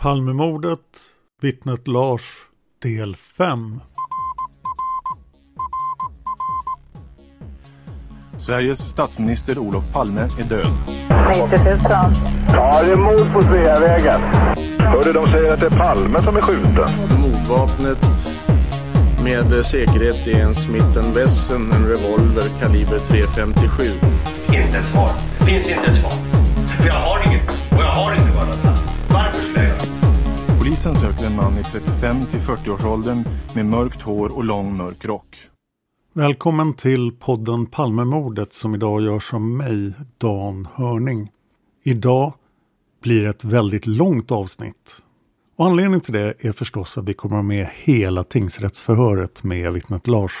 Palmemordet, vittnet Lars, del 5. Sveriges statsminister Olof Palme är död. 90 000. Ja, det är mord på Sveavägen. Hörde de säger att det är Palme som är skjuten. Mordvapnet med säkerhet är en Smith Wesson, en revolver kaliber .357. Inte ett svar. Det finns inte ett svar. För jag har inget. Och jag har inte Polisen söker en man i 35 till 40-årsåldern med mörkt hår och lång mörk rock. Välkommen till podden Palmemordet som idag görs av mig, Dan Hörning. Idag blir ett väldigt långt avsnitt. Och anledningen till det är förstås att vi kommer med hela tingsrättsförhöret med vittnet Lars.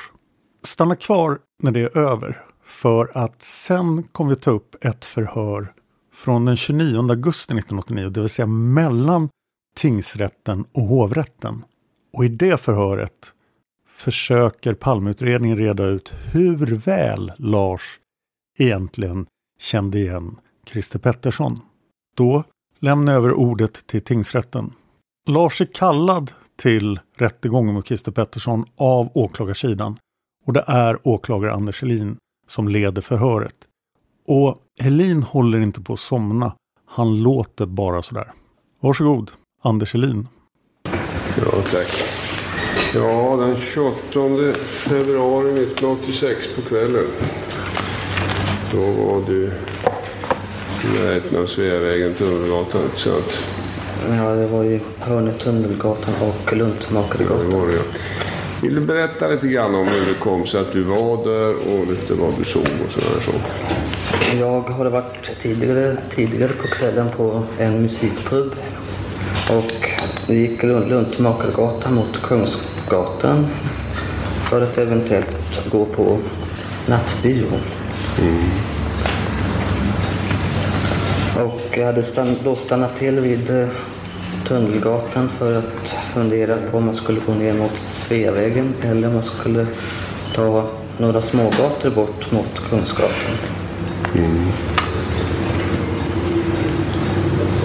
Stanna kvar när det är över. För att sen kommer vi ta upp ett förhör från den 29 augusti 1989, det vill säga mellan tingsrätten och hovrätten. Och i det förhöret försöker Palmeutredningen reda ut hur väl Lars egentligen kände igen Christer Pettersson. Då lämnar jag över ordet till tingsrätten. Lars är kallad till rättegången mot Christer Pettersson av åklagarsidan och det är åklagare Anders Helin som leder förhöret. Och Helin håller inte på att somna. Han låter bara sådär. Varsågod, Anders Helin. Ja, tack. Ja, den 28 februari 1986 på kvällen. Då var du i närheten av Sveavägen, Tunnelgatan, inte sant? Ja, det var ju hörnet Tunnelgatan och Luntmakargatan. Ja, det var det. Vill du berätta lite grann om hur det kom sig att du var där och lite vad du såg och sådana saker? Jag har varit tidigare, tidigare på kvällen på en musikpub. Och vi gick runt Makargatan mot Kungsgatan för att eventuellt gå på nattbio. Mm. Och jag hade stann, då stannat till vid eh, Tunnelgatan för att fundera på om man skulle gå ner mot Sveavägen eller om man skulle ta några smågator bort mot Kungsgatan. Mm.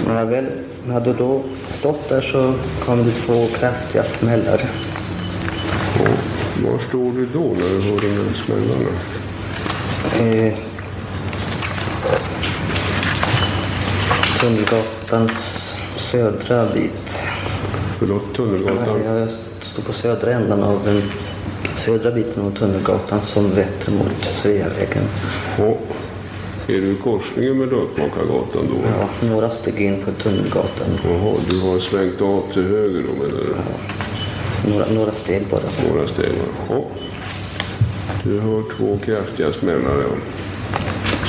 När jag väl hade då stått där så kom det två kraftiga smällar. Och var stod du då när du hörde de här smällarna? Eh, Tunnelgatans södra bit. Förlåt, Tunnelgatan? Ja, Jag stod på södra änden av den södra biten av Tunnelgatan som vetter mot Sveavägen. Och är du i korsningen med Luntmakargatan då? Ja, några steg in på Tunnelgatan. Jaha, du har svängt av till höger då menar du? Några, några steg bara. Några steg, ja. Du hör två kraftiga smällar, ja.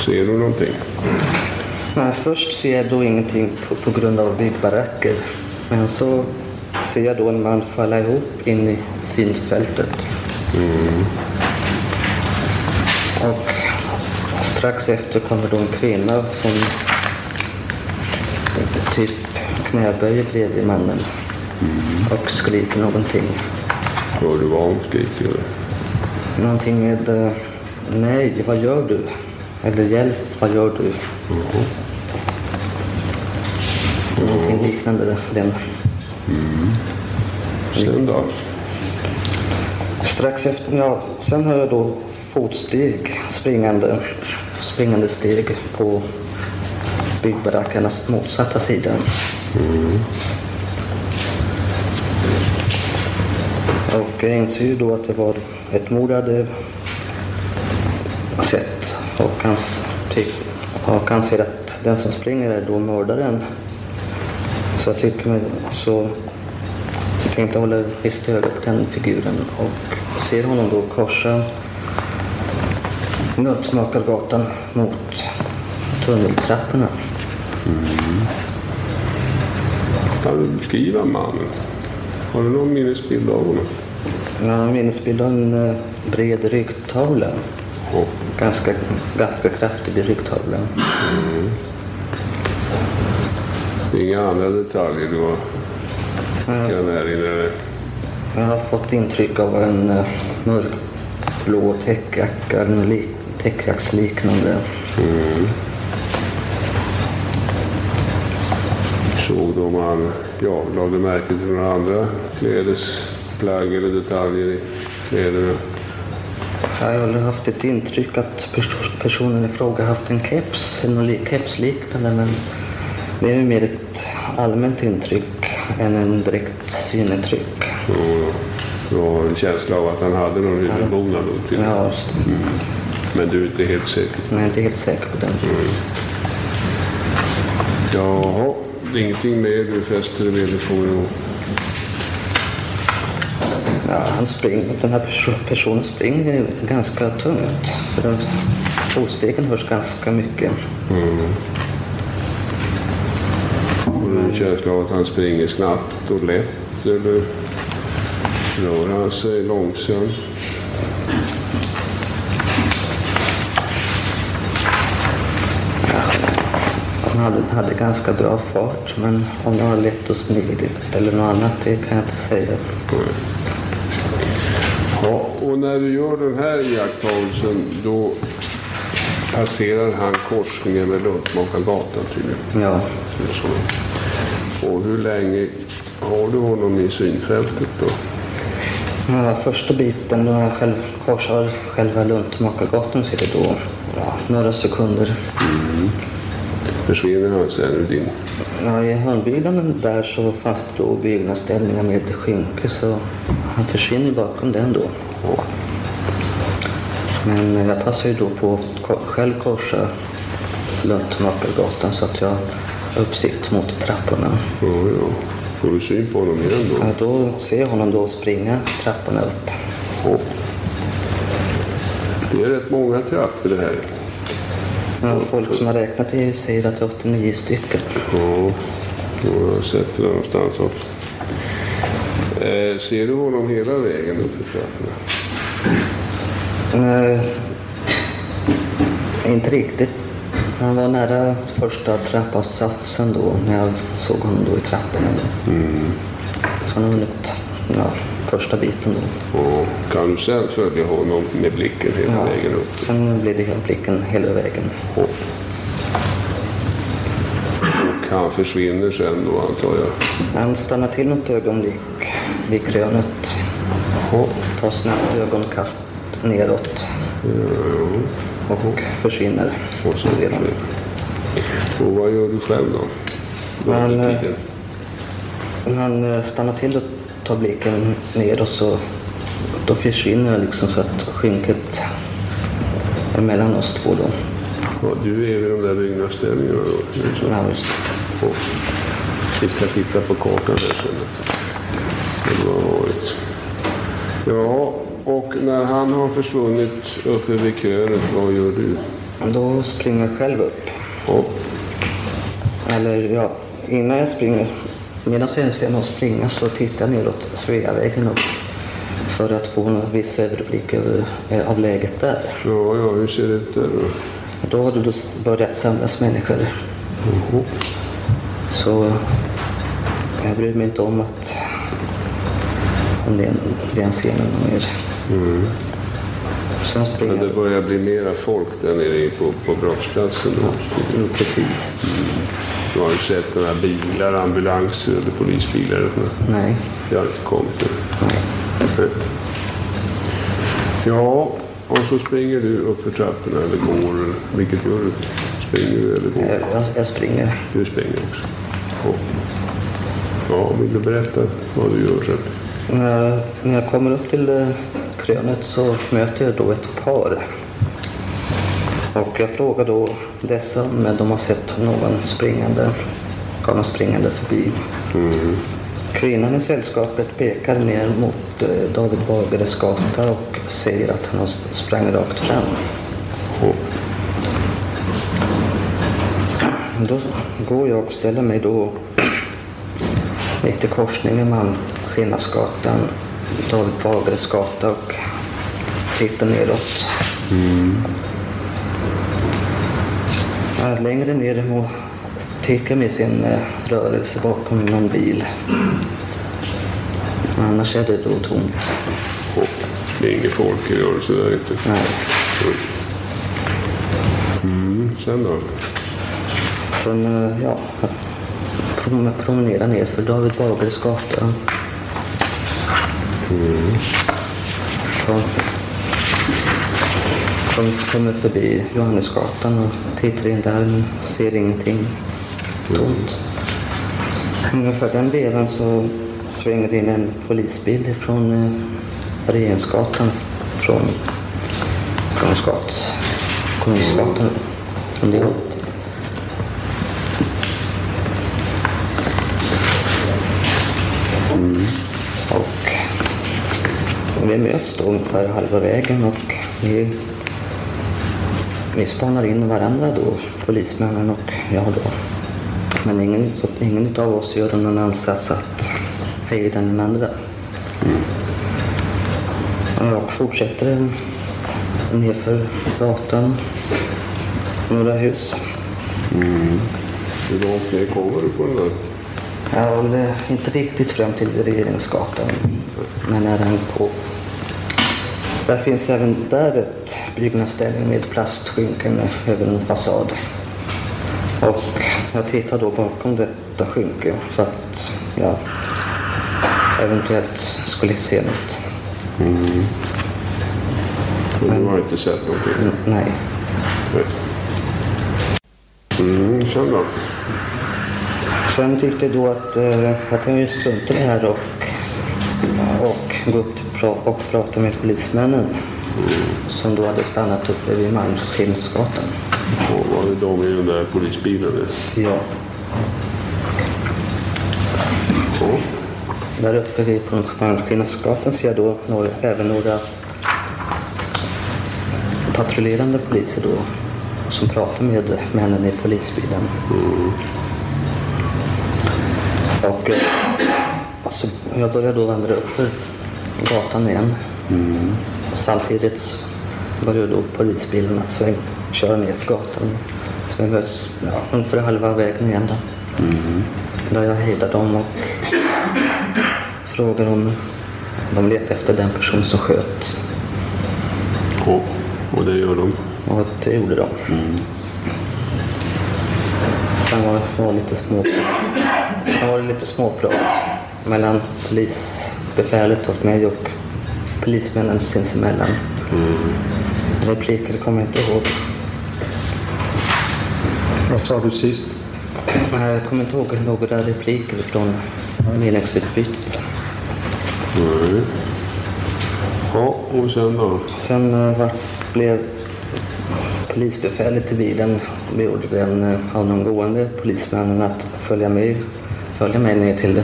Ser du någonting? Nej, först ser jag då ingenting på, på grund av byggbaracker. Men så ser jag då en man falla ihop in i synsfältet. Mm. Strax efter kommer då en kvinna som typ knäböj bredvid mannen och skriker någonting. Hör du vad hon skriker? Någonting med eh, nej, vad gör du? Eller hjälp, vad gör du? Någonting liknande den. Sen då? Strax efter, ja, sen hör jag då fotsteg, springande, springande steg på byggbarackernas motsatta sida. Och jag inser ju då att det var ett mord jag hade sett och han, typ, och han ser att den som springer är då mördaren. Så jag tycker mig, så jag tänkte hålla ett visst öga på den figuren och ser honom då korsa Nötsmakargatan mot tunneltrapporna. Kan du beskriva mannen? Har du någon minnesbild av honom? Jag har en minnesbild av en eh, bred ryggtavla. Och Ganska, ganska kraftig ryggtavla. inga andra detaljer du har kan erinra dig? Jag har fått intryck av en uh, mörkblå täckjacka, eller lik, täckjacksliknande. Såg du om han, ja, lade märke till några andra klädesplagg eller detaljer i kläderna? Jag har haft ett intryck att pers- personen i fråga haft en keps, li- kepsliknande, men det är mer ett allmänt intryck än en direkt synintryck. Och du har en känsla av att han hade någon huvudbonad. Ja, just det. Men du är inte helt säker? Men jag är inte helt säker på den. Jaha, det är ingenting mer du fäster dig vid Ja, han springer, den här perso- personen springer ganska tungt. För fotstegen hörs ganska mycket. Har du en känsla av att han springer snabbt och lätt eller rör han sig långsamt? Han hade, hade ganska bra fart, men om det var lätt och smidigt eller något annat, det kan jag inte säga. Ja, och när du gör den här iakttagelsen då passerar han korsningen med Luntmakargatan tydligen. Ja. Och hur länge har du honom i synfältet då? ja första biten när jag själv korsar själva Luntmakargatan så är det då ja, några sekunder. Försvinner han sen din... Ja, I hörnbyggnaden där så fanns det då byggnadsställningar med skynke så han försvinner bakom den då. Men jag passar ju då på att själv korsa Luntmakargatan så att jag har uppsikt mot trapporna. Ja, ja. Får du syn på honom igen då? Ja, då ser jag honom då springa trapporna upp. Ja. Det är rätt många trappor det här. Ja, folk som har räknat det säger att det är 89 stycken. Ja, jag har sett det där någonstans också. Eh, ser du honom hela vägen upp för trapporna? Nej, inte riktigt. Han var nära första trappavsatsen då när jag såg honom då i trapporna. Så han har hunnit ja, första biten då. Och kan du sen följa honom med blicken hela Ja, vägen upp? sen blir det hela blicken hela vägen. Och, och han försvinner sen då antar jag? Han stannar till något ögonblick vid krönet. Ja. Tar snabbt ögonkast neråt och försvinner Och så sedan. Och vad gör du själv då? Eh, tiden? Han eh, stannar till och tar blicken ner och så då försvinner jag liksom så att skynket är mellan oss två då. Ja, du är vid de där byggnadsställningarna då? så? Ja, just. Och vi ska titta på kartan där sen. Det har varit. Ja, och när han har försvunnit uppe vid krönet, vad gör du? Då springer jag själv upp. Och, Eller ja, innan jag springer, medan jag ser honom springa så tittar jag neråt Sveavägen upp för att få en viss överblick över, eh, av läget där. ja, ja, hur ser det ut där då? Då har det börjat samlas människor Så jag bryr mig inte om att om det är en, det är en scen eller mer. Mm. Sen Men springer det börjar bli mera folk där nere på, på brottsplatsen då. Mm, precis. Du har ju sett några bilar, ambulanser eller polisbilar. eller. Nej. Det har inte kommit än. Nej. Ja, och så springer du upp för trapporna eller går. Vilket gör du? Springer du eller går? Jag, jag, springer. Du springer också. Ja. ja, vill du berätta vad du gör sen? När jag, när jag kommer upp till eh, krönet så möter jag då ett par. Och jag frågar då dessa om de har sett någon springande, komma springande förbi. Kvinnan i sällskapet pekar ner mot eh, David Bagares gata och säger att han har sprang rakt fram. Då går jag och ställer mig då mitt i korsningen Malmskillnadsgatan, David Bagares gata och tittar neråt. Ja, längre ner må tycker med sin eh, rörelse bakom någon bil. Annars är det då tomt. Det är inget folk i rörelse där inte? Nej. Mm, sen då? Sen, eh, ja, prom promenera ner för David Bagares gata. Så, de kommer förbi Johannesgatan och tittar in där men ser ingenting. Tomt. Ungefär den vevan så svänger det in en polisbil från eh, Regeringsgatan från Kungsgats, Kungsgatan. Från det hållet. Mm. Och vi möts då ungefär halva vägen och vi, vi spanar in varandra då, polismännen och jag då. Men ingen, ingen av oss gör någon ansats att hejda den andra. Och jag fortsätter nerför gatan, några hus. Hur långt ner kommer du på den där? Ja, väl, eh, inte riktigt fram till Regeringsgatan, men nära på. Där finns även där ett byggnadsställe med plastskynken över en fasad. Och jag tittar då bakom detta skynke för att jag eventuellt skulle se något. Men du har inte sett någonting? Mm, Nej. Mm, sen då? Sen tyckte jag då att eh, jag kan ju strunta i det här och, och gå upp pra- och prata med polismännen som då hade stannat uppe vid Malmskillnadsgatan. Och var det de i den där polisbilen? Ja, Ja. där uppe vid Malmskillnadsgatan ser jag då några, även några patrullerande poliser då som pratar med männen i polisbilen. Och eh, så jag börjar då vandra upp gatan igen. Och samtidigt börjar då polisbilen att sväng, köra ner för gatan. Så jag möts ungefär halva vägen igen då. Där jag hejdar dem och frågar om de letar efter den person som sköt. Ja, och det gör de. Och det gjorde de. Sen var var lite små Sen var det lite småprat mellan polisbefälet och mig och polismännen sinsemellan. Repliker kommer jag inte ihåg. Vad sa du sist? Jag kommer inte ihåg några repliker från meningsutbytet. Nej. Ja, och sen då? Sen eh, blev polisbefälet i bilen beordrad eh, av de gående polismännen att följa med, följa med ner till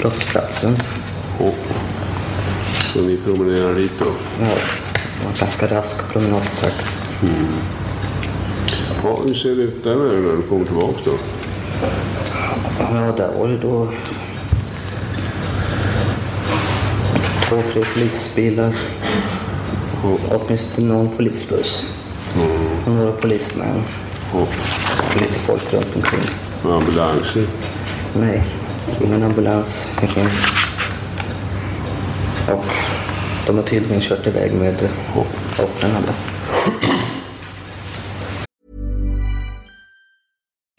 brottsplatsen. Ja. Så ni promenerar dit då? Ja, det var en ganska rask promenadtakt. Ja, hur ser det ut där nere när du kommer tillbaka då? Ja, där var det då två, tre polisbilar och åtminstone någon polisbuss och några polismän Ja. och lite folk runt omkring. Ambulanser? Nej, ingen ambulans. Ingen. Och de har tydligen kört iväg med offren.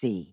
see.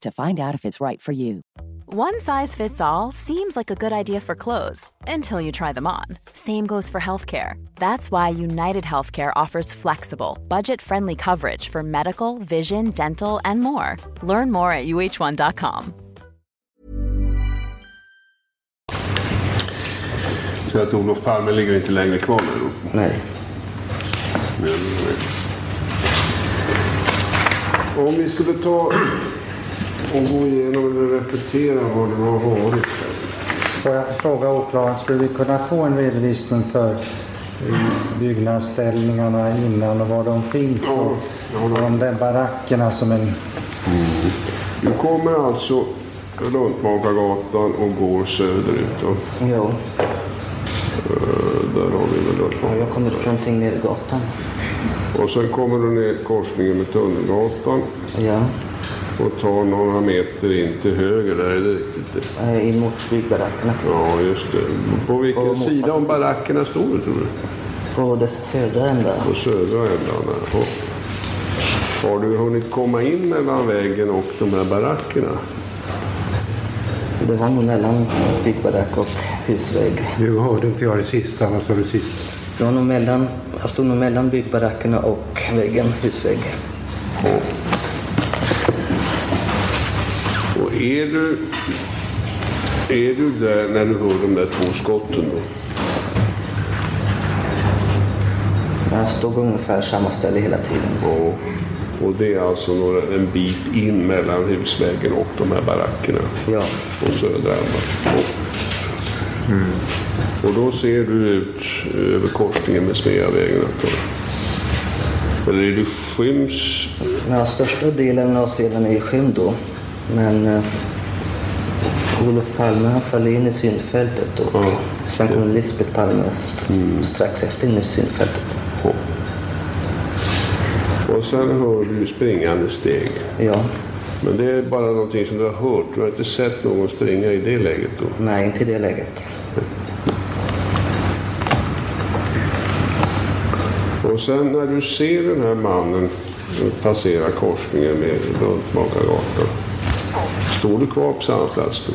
to find out if it's right for you. One size fits all seems like a good idea for clothes until you try them on. Same goes for healthcare. That's why United Healthcare offers flexible, budget friendly coverage for medical, vision, dental, and more. Learn more at uh1.com. Så att Olof Palme ligger inte längre kvar nu då? Nej. Men, nej. Om vi skulle ta och gå igenom eller repetera vad det har varit. Får jag fråga åklagaren, skulle vi kunna få en redovisning för byggnadsställningarna innan och var de finns? och, och de där barackerna som en... Du kommer alltså Luntmakargatan och går söderut då? Jo. Eh, Där har vi väl Ja, jag kommer från Tegnérgatan. Och sen kommer du ner korsningen med Tunnelgatan. Ja. Och tar några meter in till höger där, är det riktigt det? In mot byggbarackerna. Ja, just det. På vilken Och sida om barackerna står du tror du? På dess södra ända. På södra ändan. Och har du hunnit komma in mellan väggen och de här barackerna? Det var nog mellan byggbarack och husvägg. Nu hörde inte jag det sista. Vad sa du sist? Det var nog mellan, jag stod nog mellan byggbarackerna och väggen, husvägg. Och är du, är du där när du hör de där två skotten då? Jag stod ungefär samma ställe hela tiden. Ja. Och det är alltså några, en bit in mellan husväggen och de här barackerna? Ja. På södra? Mm. Och då ser du ut över korsningen med Sveavägen? Eller är du skyms? Ja, största delen av scenen är skymd då. Men eh, Olof Palme han faller in i synfältet och sen kommer Lisbeth Palme st- strax efter in i synfältet. Och sen hör du springande steg? Ja. Men det är bara någonting som du har hört? Du har inte sett någon springa i det läget då? Nej, inte i det läget. Och sen när du ser den här mannen passera korsningen med Luntmakargatan. Står du kvar på samma plats då?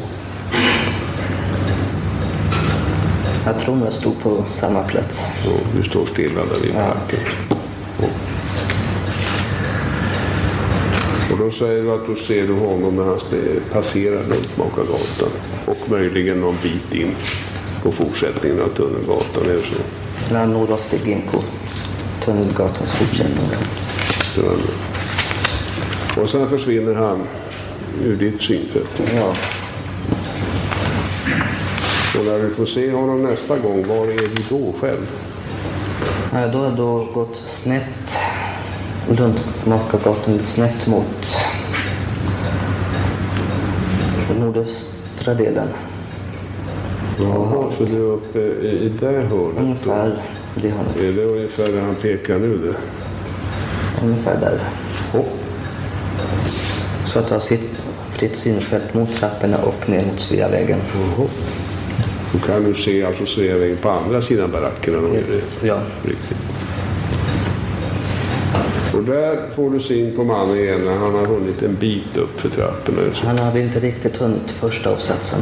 Jag tror jag stod på samma plats. Så du står stilla där vid baracken. Och då säger du att då ser du honom när han passerar Luntmakargatan och möjligen någon bit in på fortsättningen av Tunnelgatan. Är det så? När några steg in på Tunnelgatans fortsättning. Tunnel. Och sen försvinner han ur ditt synfält. Ja. Och när du får se honom nästa gång, var är du då själv? Nej, då har jag då gått snett runt Makargatan, snett mot nordöstra delen. Jaha, så du är uppe i, i det hörnet? Ungefär det hörnet. Är det ungefär där han pekar nu? Det? Ungefär där. Så att jag har fritt synfält mot trapporna och ner mot Sveavägen. Då kan du se alltså Sveavägen på andra sidan barackerna. Ja. riktigt. Och där får du syn på mannen igen när han har hunnit en bit upp för trapporna. Han hade inte riktigt hunnit första avsatsen.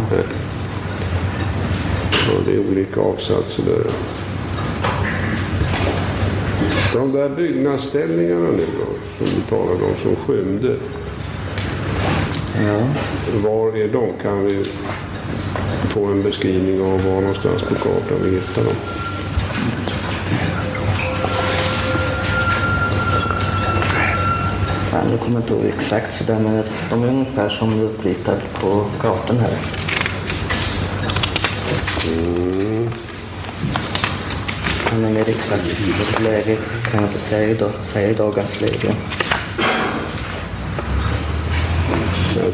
Ja, det är olika avsatser där. De där byggnadsställningarna nu då, som du talade om, som skymde. Ja. Var är de? Kan vi få en beskrivning av var någonstans på kartan vi hittar dem? Ja, nu kommer jag inte ihåg exakt sådär, men de är ungefär som uppritade på kartan här. Men mer exakt läge kan jag inte säga idag, säga i dagens läge.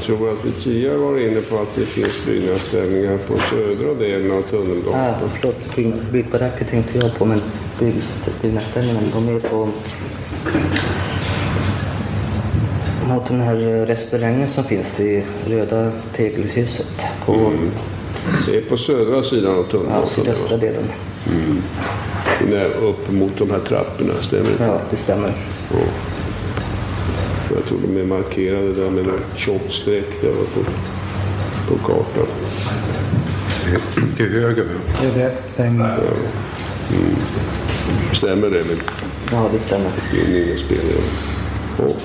Tror att vi tidigare var inne på att det finns byggnadsställningar på södra delen av Tunnelgatan. Ah, förlåt, bygg, byggbaracker tänkte jag på, men bygg, byggnadsställningen, de är på mot den här restaurangen som finns i röda tegelhuset. På Mm. Det är på södra sidan av ja, Tunnelgatan. sydöstra delen. Mm. Upp mot de här trapporna, stämmer det? Ja, det stämmer. Ja. Jag tror de är markerade där med en tjockt streck där på, på kartan. Till höger? Är det den... Ja. Mm. Stämmer det med Ja, det stämmer. din minnesbild? Ja. Och,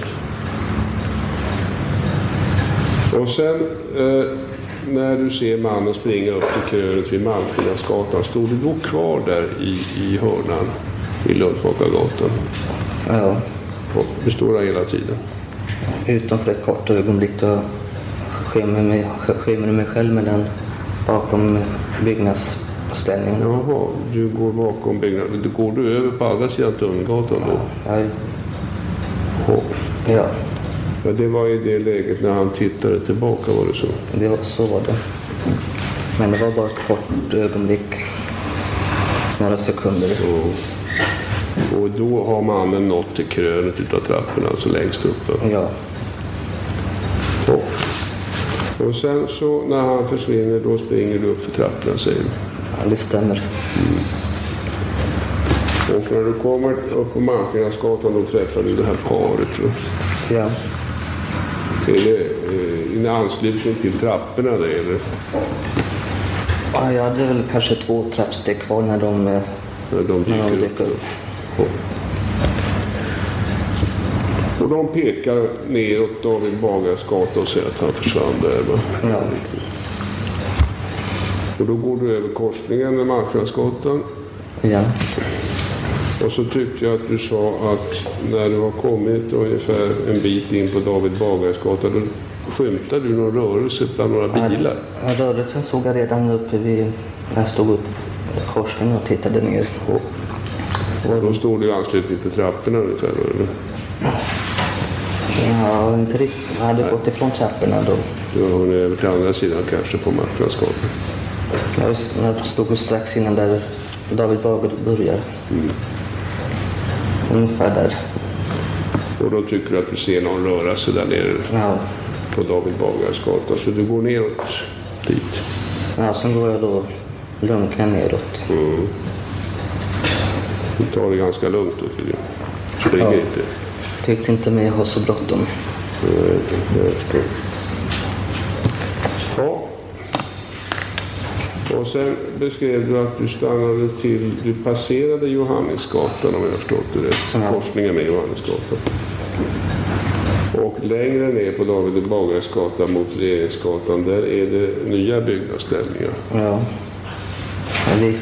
och sen eh, när du ser mannen springa upp till krönet vid Malmskillnadsgatan, stod du då kvar där i, i hörnan i Lundsmakargatan? Ja, Och Du står där hela tiden? Utom för ett kort ögonblick då skymmer mig, skymmer mig själv med den bakom byggnadsställningen. Jaha, du går bakom byggnaden. Går du över på andra sidan Tunnelgatan då? Ja, Ja. ja, det var i det läget när han tittade tillbaka var det så? det var, så var det. Men det var bara ett kort ögonblick. Några sekunder. Och då har mannen nått till krönet utav trapporna, alltså längst uppe? Ja. Ja. Och sen så när han försvinner då springer du upp för trapporna säger du? Ja, det stämmer. Och när du kommer upp på Malmskillnadsgatan då träffar du det här paret. Va? Ja. Är det eh, i anslutning till trapporna det eller? ja, jag hade väl kanske två trappsteg kvar när de, eh, När de när de dök upp. Ja. Och de pekar neråt David Bagares gata och säger att han försvann där. Ja. Och då går du över korsningen med Malmskillnadsgatan. Ja. Och så tyckte jag att du sa att när du har kommit ungefär en bit in på David Bagares gata då skymtade du någon rörelse bland några bilar. Ja, rörelsen såg jag redan uppe vid, när jag stod upp korsningen och tittade ner. Och då stod du i anslutning till trapporna ungefär eller? Ja, inte riktigt. Jag hade gått ifrån trapporna då. Du har hunnit över till andra sidan kanske på Malmskillnadsgatan. Jag jag stod strax innan där David Bagares börjar. Ungefär där. Och då tycker du att du ser någon röra sig där nere Ja. på David Bagares gata. Så du går neråt dit. ja, sen går jag då lunkar neråt. Mm. Du tar det ganska lugnt då tydligen. Springer Ja. inte. Tyckte inte mig ha så bråttom. Ja. Och sen beskrev du att du stannade till, du passerade Johannesgatan om jag förstått det rätt. Ja. Korsningen med Johannesgatan. Och längre ner på David Bagares mot Regeringsgatan, där är det nya byggnadsställningar. Ja. ja vi,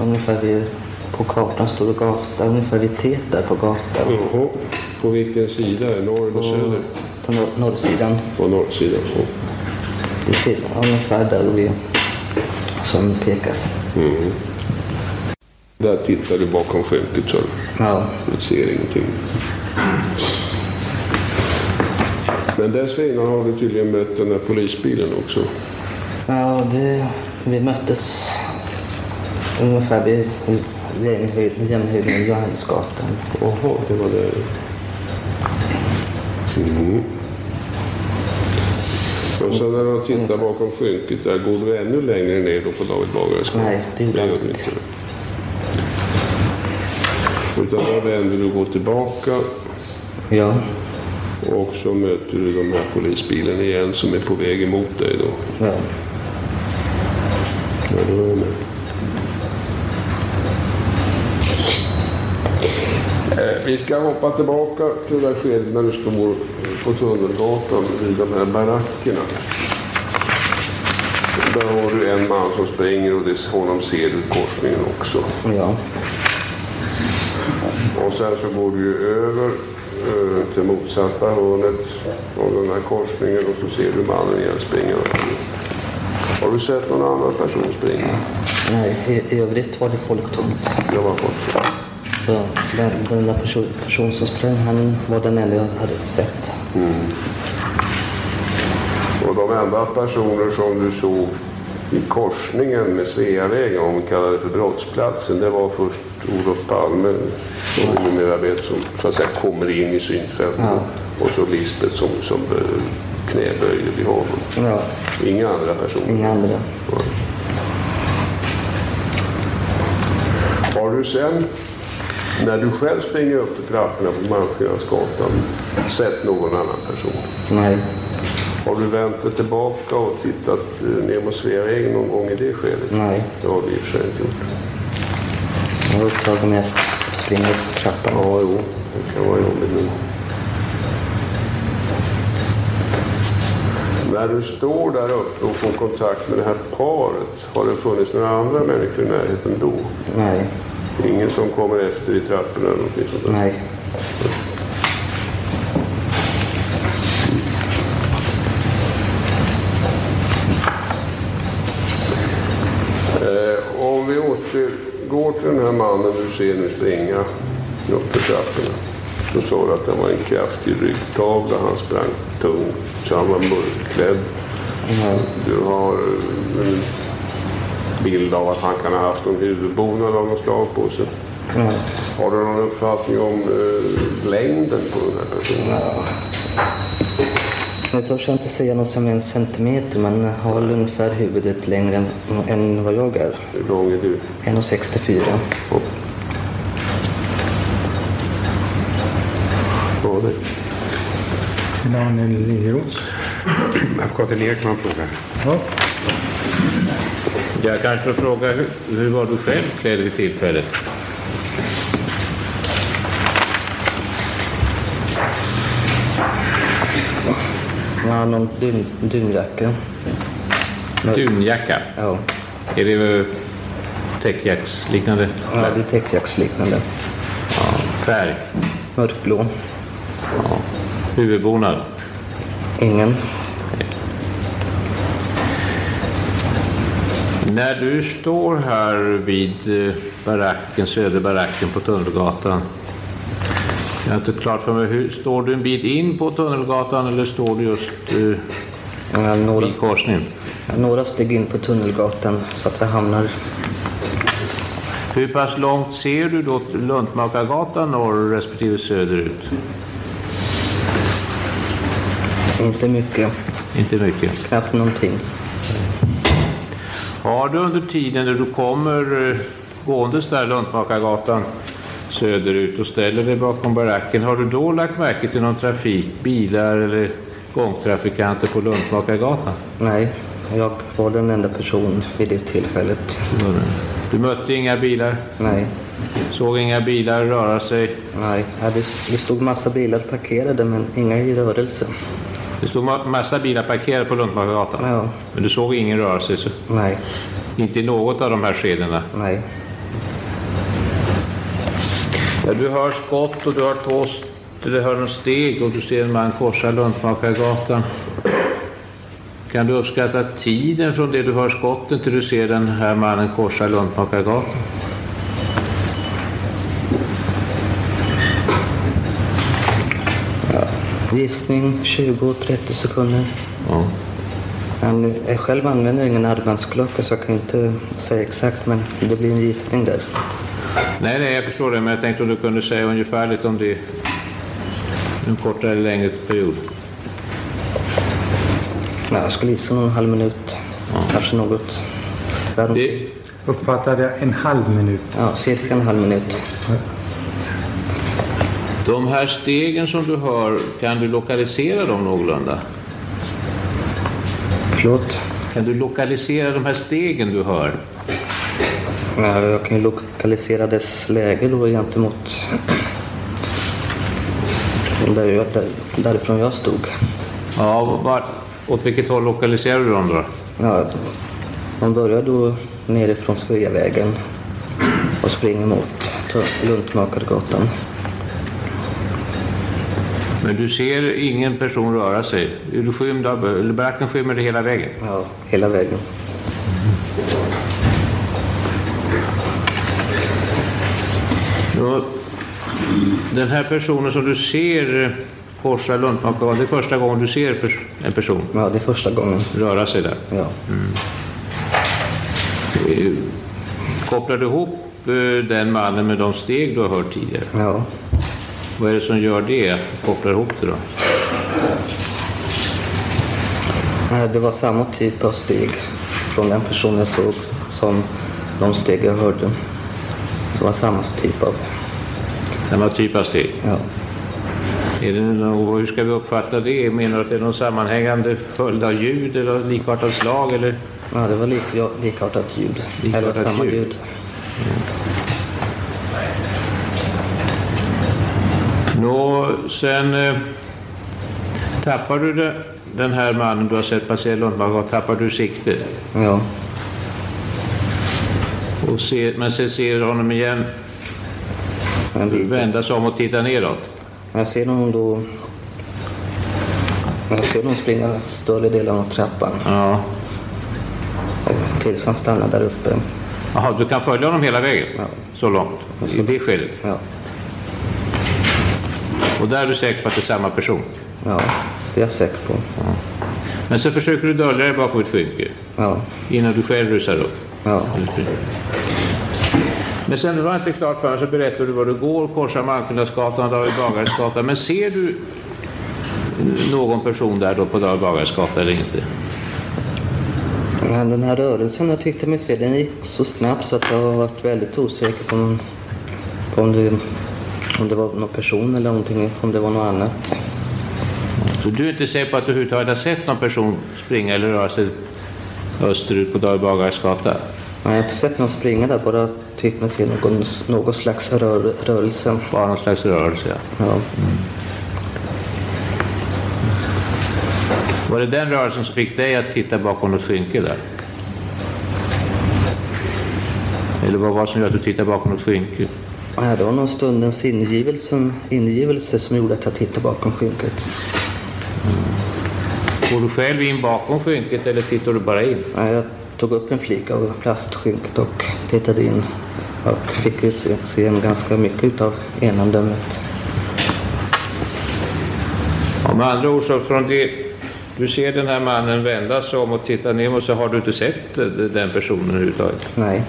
ungefär vid, på kartan står det gata, ungefär vid T där på gatan. Jaha. På vilken sida? Norr eller söder? På nor norrsidan. På norrsidan. Vi ser ungefär där vi, som pekas. Mm. Där tittar du bakom skynket så Ja. du ser ingenting. Men dessförinnan har du tydligen mött den där polisbilen också. Ja, det, vi möttes ungefär vid jämnhöjd- jämnhöjden med Johannesgatan. Jaha, det var det. Mm. Och sen när du tittar bakom skynket där, går du ännu längre ner då på David Bagares? Nej, det gjorde jag inte. Utan då vänder du och går tillbaka. Ja. Och så möter du de här polisbilen igen som är på väg emot dig då. Ja. Ja, då är jag med. Vi ska hoppa tillbaka till det där skedet när du står på Tunnelgatan vid de här barackerna. Där har du en man som springer och det honom ser du korsningen också. Ja. Och sen så går du ju över eh, till motsatta hörnet av den här korsningen och så ser du mannen igen springa. Har du sett någon annan person springa? Nej, i, övrigt var det folktomt. Det var folk. Så den, den där person, person som sprang, han var den enda jag hade sett. Mm. Och de enda personer som du såg i korsningen med Sveavägen, om vi kallar det för brottsplatsen, det var först Olof Palme, som vi numera vet som så att säga kommer in i synfältet. Ja. Och så Lisbeth som, som eh, knäböjde vid honom. Ja. Inga andra personer. Inga andra. Har du sen, när du själv springer upp för trapporna på Malmskillnadsgatan, sett någon annan person? Nej. Har du vänt dig tillbaka och tittat eh, ner mot Sveavägen någon gång i det skedet? Nej. Det har du i och för sig inte gjort. Jag var upptagen med att springa upp trappan. Ja, jo. Det kan vara jobbigt nu. När du står där uppe och får kontakt med det här paret, har det funnits några andra människor i närheten då? Nej. Ingen som kommer efter i trapporna eller någonting sånt där? Nej. Eh, om vi återgår till den här mannen du ser nu springa upp för trapporna. Då sa du att han var en kraftig ryggtavla. Han sprang tungt. Så han var mörkklädd. Du har eh, en bild av att han kan ha haft en huvudbonad av något slag på sig. Ja. Har du någon uppfattning om eh, längden på den här personen? Nu törs jag inte säga något som en centimeter, men har väl ungefär huvudet längre än, än vad jag är. Hur lång är du? 1,64. Ja, det. Daniel Liljeros. Advokaten Ekman frågar. Ja. Jag kanske får fråga, hur, hur var du själv klädd vid tillfället? Han har någon dun, dunjacka. Dunjacka? Ja. Är det täckjacksliknande? Ja, det är täckjacksliknande. Ja. Färg? Mörkblå. Ja. Huvudbonad? Ingen. När du står här vid eh, baracken, Söderbaracken på Tunnelgatan. Jag har inte klart för mig, hur, står du en bit in på Tunnelgatan eller står du just Ja, några, vid korsningen? några steg in på Tunnelgatan så att jag hamnar... Hur pass långt ser du då Luntmakargatan norr respektive söderut? Inte mycket. Inte mycket. Knappt någonting. Har du under tiden när du kommer eh, gåendes där Luntmakargatan söderut och ställer dig bakom baracken, har du då lagt märke till någon trafik, bilar eller gångtrafikanter på Luntmakargatan? Nej, jag var den enda personen vid det tillfället. Du mötte inga bilar? Nej. Såg inga bilar röra sig? Nej, det stod massa bilar parkerade men inga i rörelse. Det stod ma- massa bilar parkerade på Luntmakargatan? Ja. Men du såg ingen rörelse? Så... Nej. Inte i något av de här skedena? Nej. Ja, du hör skott och du hör två... Du hör en steg och du ser en man korsa Luntmakargatan. Kan du uppskatta tiden från det du hör skotten till du ser den här mannen korsa Luntmakargatan? Gissning 20-30 sekunder. Ja. Men jag själv använder ingen armbandsklocka så jag kan inte säga exakt men det blir en gissning där. Nej, nej, jag förstår det, men jag tänkte om du kunde säga ungefärligt om det en kortare eller längre period. Ja, jag skulle gissa någon halv minut. Kanske något. Därom. Uppfattade jag en halv minut? Ja, cirka en halv minut. De här stegen som du hör, kan du lokalisera dem någorlunda? Förlåt? Kan du lokalisera de här stegen du hör? Ja, jag kan lokalisera dess läge då gentemot där jag, där, därifrån jag stod. Ja, var, åt vilket håll lokaliserar du dem då? Ja, man börjar då nerifrån Sveavägen och springer mot Luntmakargatan. Men du ser ingen person röra sig? Är du skymd av, baracken skymmer det hela vägen? Ja, hela vägen. Då, den här personen som du ser eh, korsa Luntmakargatan, det är första gången du ser en person? Ja, det är första gången. Röra sig där? Ja. Eh, Kopplar du ihop eh, den mannen med de steg du har hört tidigare? Ja. Vad är det som gör det? Att du kopplar ihop det då? Nej, Det var samma typ av steg från den personen jag såg som de steg jag hörde. Det var samma typ av... Samma typ av steg? Ja. Är det någon, hur ska vi uppfatta det? Menar du att det är någon sammanhängande följd av ljud eller likartat slag? Eller? Ja, det var lik, ja, likartat ljud. Likartat Eller samma ljud. ljud. Nå, sen eh, tappar du det, den här mannen du har sett passera Lundbagatan, tappar du sikte? Ja. Och ser, men sen ser du honom igen vända sig om och titta neråt? Jag ser honom då... Jag ser honom springa större delen av trappan. Ja. Och tills han stannar där uppe. Jaha, du kan följa honom hela vägen? Ja. Så långt? I det skedet? Ja. Och där är du säker på att det är samma person? Ja, det är jag säker på. Men så försöker du dölja dig bakom ett skynke? Ja. Innan du själv rusar upp? Ja. Men sen var jag inte klart för mig så berättar du var du går, korsar Malmskillnadsgatan och David Bagares Men ser du någon person där då på David Bagares gata eller inte? Men den här rörelsen jag tyckte mig se, den gick så snabbt så att jag har varit väldigt osäker på, om- på om, det, om det var någon person eller någonting, om det var något annat. Så du är inte säker på att du överhuvudtaget har sett någon person springa eller röra sig österut på David Bagares gata? Nej, jag har inte sett någon springa där, bara tyckt mig se någon, någon slags rör, rörelse. Bara någon slags rörelse, ja. Ja. Var det den rörelsen som fick dig att titta bakom något skynke där? Eller vad var det som gjorde att du tittade bakom något skynke? Nej, det var någon stundens ingivelse, ingivelse som gjorde att jag tittade bakom skynket. Går du själv in bakom skynket eller tittar du bara in? Nej, jag tog upp en flik av plastskynket och tittade in och fick se, se en ganska mycket av enandömet. Ja, med andra ord så från det du ser den här mannen vända sig om och titta ner så har du inte sett eh, den personen överhuvudtaget? Nej.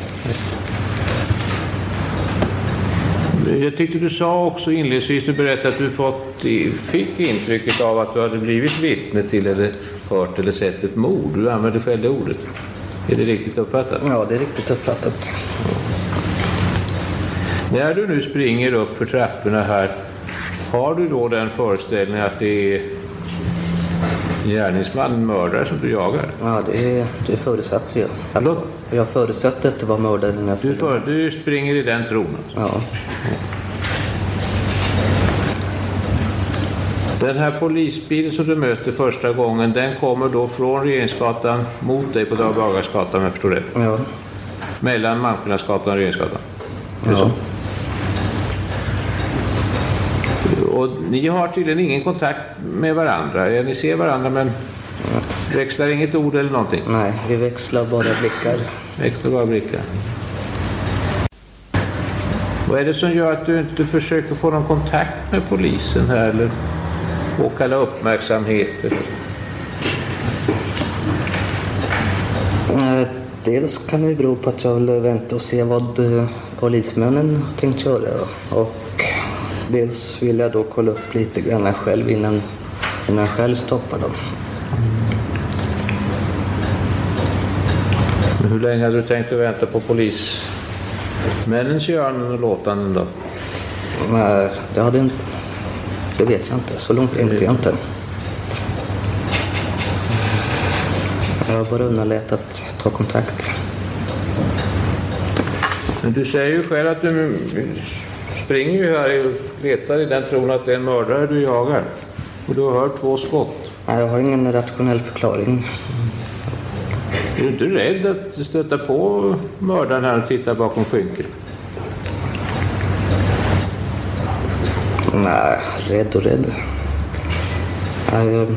Jag tyckte du sa också inledningsvis, du berättade att du fått, fick intrycket av att du hade blivit vittne till eller hört eller sett ett mord. Du använde själv det ordet. Är det riktigt uppfattat? Ja, det är riktigt uppfattat. När du nu springer upp för trapporna här, har du då den föreställningen att det är Gärningsmannen mördare som du jagar? Ja, det, det förutsätter jag. Förlåt? Jag förutsätter att det var mördaren efter Du, för, du springer i den tron? Ja. Den här polisbilen som du möter första gången, den kommer då från Regeringsgatan mot dig på Dag om jag förstår rätt? Ja. Mellan Malmskillnadsgatan och Regeringsgatan? Ja. Och ni har tydligen ingen kontakt med varandra. Ni ser varandra men växlar inget ord eller någonting? Nej, vi växlar bara blickar. Växlar bara blickar. Vad är det som gör att du inte försöker få någon kontakt med polisen här eller påkalla uppmärksamhet? eller- Eh, Dels kan det bero på att jag vill vänta och se vad eh, polismännen tänkt göra. Och dels vill jag då kolla upp lite grann själv innan, innan jag själv stoppar dem. Hur länge hade du tänkt att vänta på polismännens göranden och låtanden då? Men det, hade, inte- det vet jag inte. Så långt tänkte jag inte. Jag bara underlät att ta kontakt. Men du säger ju själv att du springer ju här och letar i den tron att det är en mördare du jagar. Och du har hört två skott. Nej, jag har ingen rationell förklaring. Är du inte rädd att stöta på mördaren här och titta bakom skynket? Nej, rädd och rädd. Jag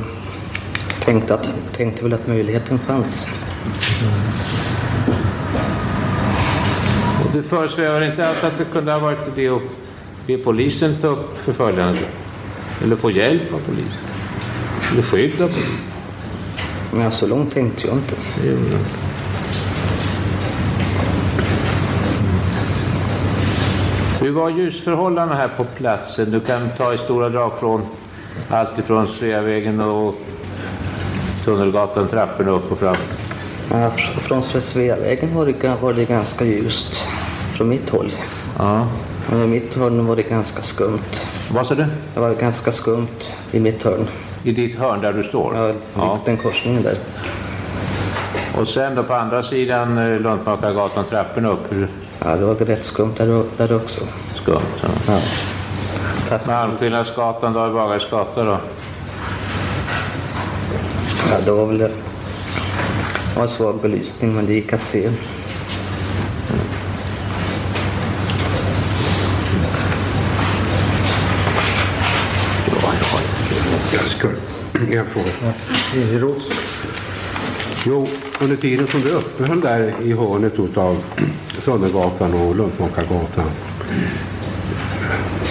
tänkte, att, tänkte väl att möjligheten fanns. Du föresvävar inte alls att det kunde ha varit det att be polisen ta upp förföljandet? Eller få hjälp av polisen? Eller skydd av polisen? Men så långt tänkte jag inte. Det gjorde. Hur var ljusförhållandena här på platsen? Du kan ta i stora drag från allt ifrån Sveavägen och Tunnelgatan, trapporna upp och fram. Från Sveavägen var det, var det ganska ljust. Från mitt håll. Ja. Men i mitt hörn var det ganska skumt. Vad sa du? Det var ganska skumt i mitt hörn. I ditt hörn där du står? Ja, Ja. den korsningen där. Och sen då på andra sidan eh, Luntmakargatan, trapporna upp? Hur Ja, det var rätt skumt där, där också. skumt? Ja. Ja. Malmskillnadsgatan, Dag Bagares gata då? Ja, det var väl det var svag belysning, men det gick att se. Jag ska... En fråga. Jo, under tiden som du uppehöll där i hörnet utav Tunnelgatan och Luntmakargatan.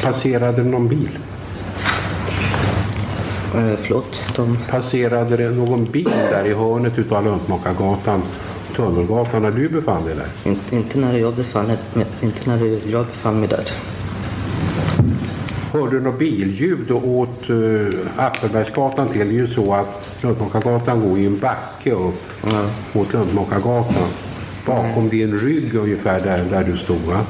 Passerade någon bil? Eh, förlåt? De... Passerade det någon bil där i hörnet utav Luntmakargatan Tunnelgatan när du befann dig där? In, inte när jag befann mig, inte när jag befann mig där. Hörde du något billjud åt uh, Appelbergsgatan till? Det är ju så att Luntmakargatan går i en backe upp mot Luntmakargatan. Bakom din rygg ungefär där, där du stod va?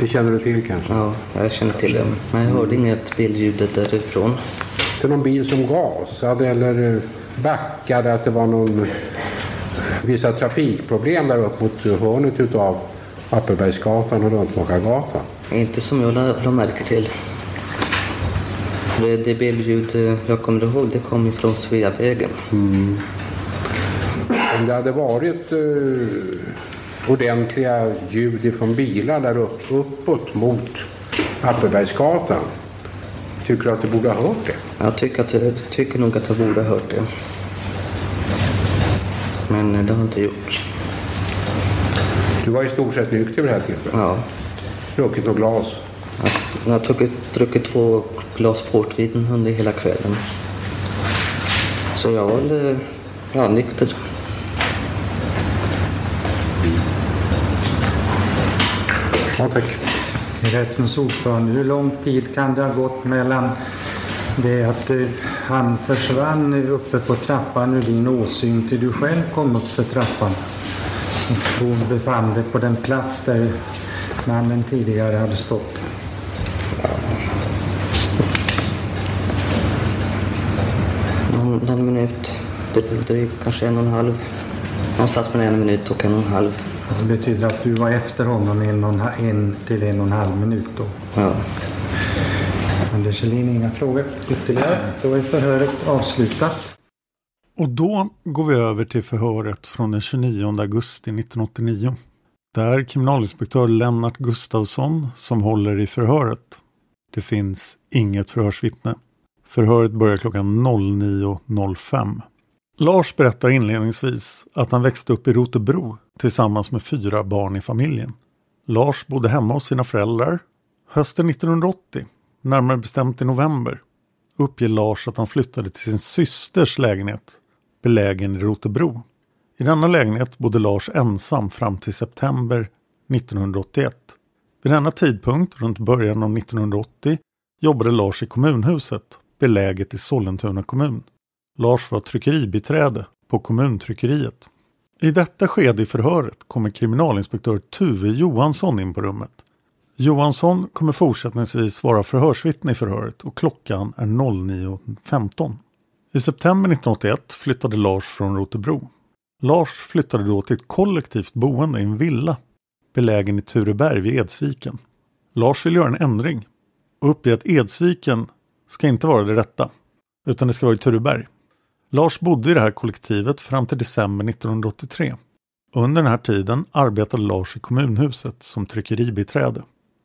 Det känner du till kanske? Ja, jag känner till det. Men jag hörde inget billjud därifrån. Det någon bil som gasade eller eh, backade? Att det var någon vissa trafikproblem där upp mot eh, hörnet utav Appelbergsgatan och Luntmakargatan? Inte som jag la, la märke till. Det, det billjud eh, jag kommer ihåg, det kom ifrån Sveavägen. Mm. Om det hade varit eh, ordentliga ljud ifrån bilar där upp, uppåt mot Appelbergsgatan. Tycker du att du borde ha hört det? Jag tycker, att, jag tycker nog att jag borde ha hört det. Men eh, det har jag inte gjort. Du var i stort sett nykter vid det här tillfället? Ja. Druckit något glas? Jag har druckit, druckit två glas portvin under hela kvällen. Så jag var ja, nykter. Ja, tack. Rättens ordförande, hur lång tid kan det ha gått mellan det att eh, han försvann uppe på trappan ur din åsyn till du själv kom upp för trappan? Och hon befann dig på den plats där mannen tidigare hade stått. Någon, någon minut, drygt kanske en och en halv. Någonstans mellan en minut och en och en halv. Det betyder att du var efter honom en, och en, en till en och en halv minut då? Ja. Anders Kjellin, inga frågor ytterligare? Då är förhöret avslutat. Och då går vi över till förhöret från den 29 augusti 1989. Det är kriminalinspektör Lennart Gustafsson som håller i förhöret. Det finns inget förhörsvittne. Förhöret börjar klockan 09.05. Lars berättar inledningsvis att han växte upp i Rotebro tillsammans med fyra barn i familjen. Lars bodde hemma hos sina föräldrar. Hösten 1980, närmare bestämt i november, uppger Lars att han flyttade till sin systers lägenhet, belägen i Rotebro. I denna lägenhet bodde Lars ensam fram till september 1981. Vid denna tidpunkt, runt början av 1980, jobbade Lars i kommunhuset, beläget i Sollentuna kommun. Lars var tryckeribiträde på kommuntryckeriet. I detta skede i förhöret kommer kriminalinspektör Tuve Johansson in på rummet. Johansson kommer fortsättningsvis vara förhörsvittne i förhöret och klockan är 09.15. I september 1981 flyttade Lars från Rotebro. Lars flyttade då till ett kollektivt boende i en villa belägen i Tureberg vid Edsviken. Lars vill göra en ändring och uppger att Edsviken ska inte vara det rätta utan det ska vara i Tureberg. Lars bodde i det här kollektivet fram till december 1983. Under den här tiden arbetade Lars i kommunhuset som tryckeribiträde.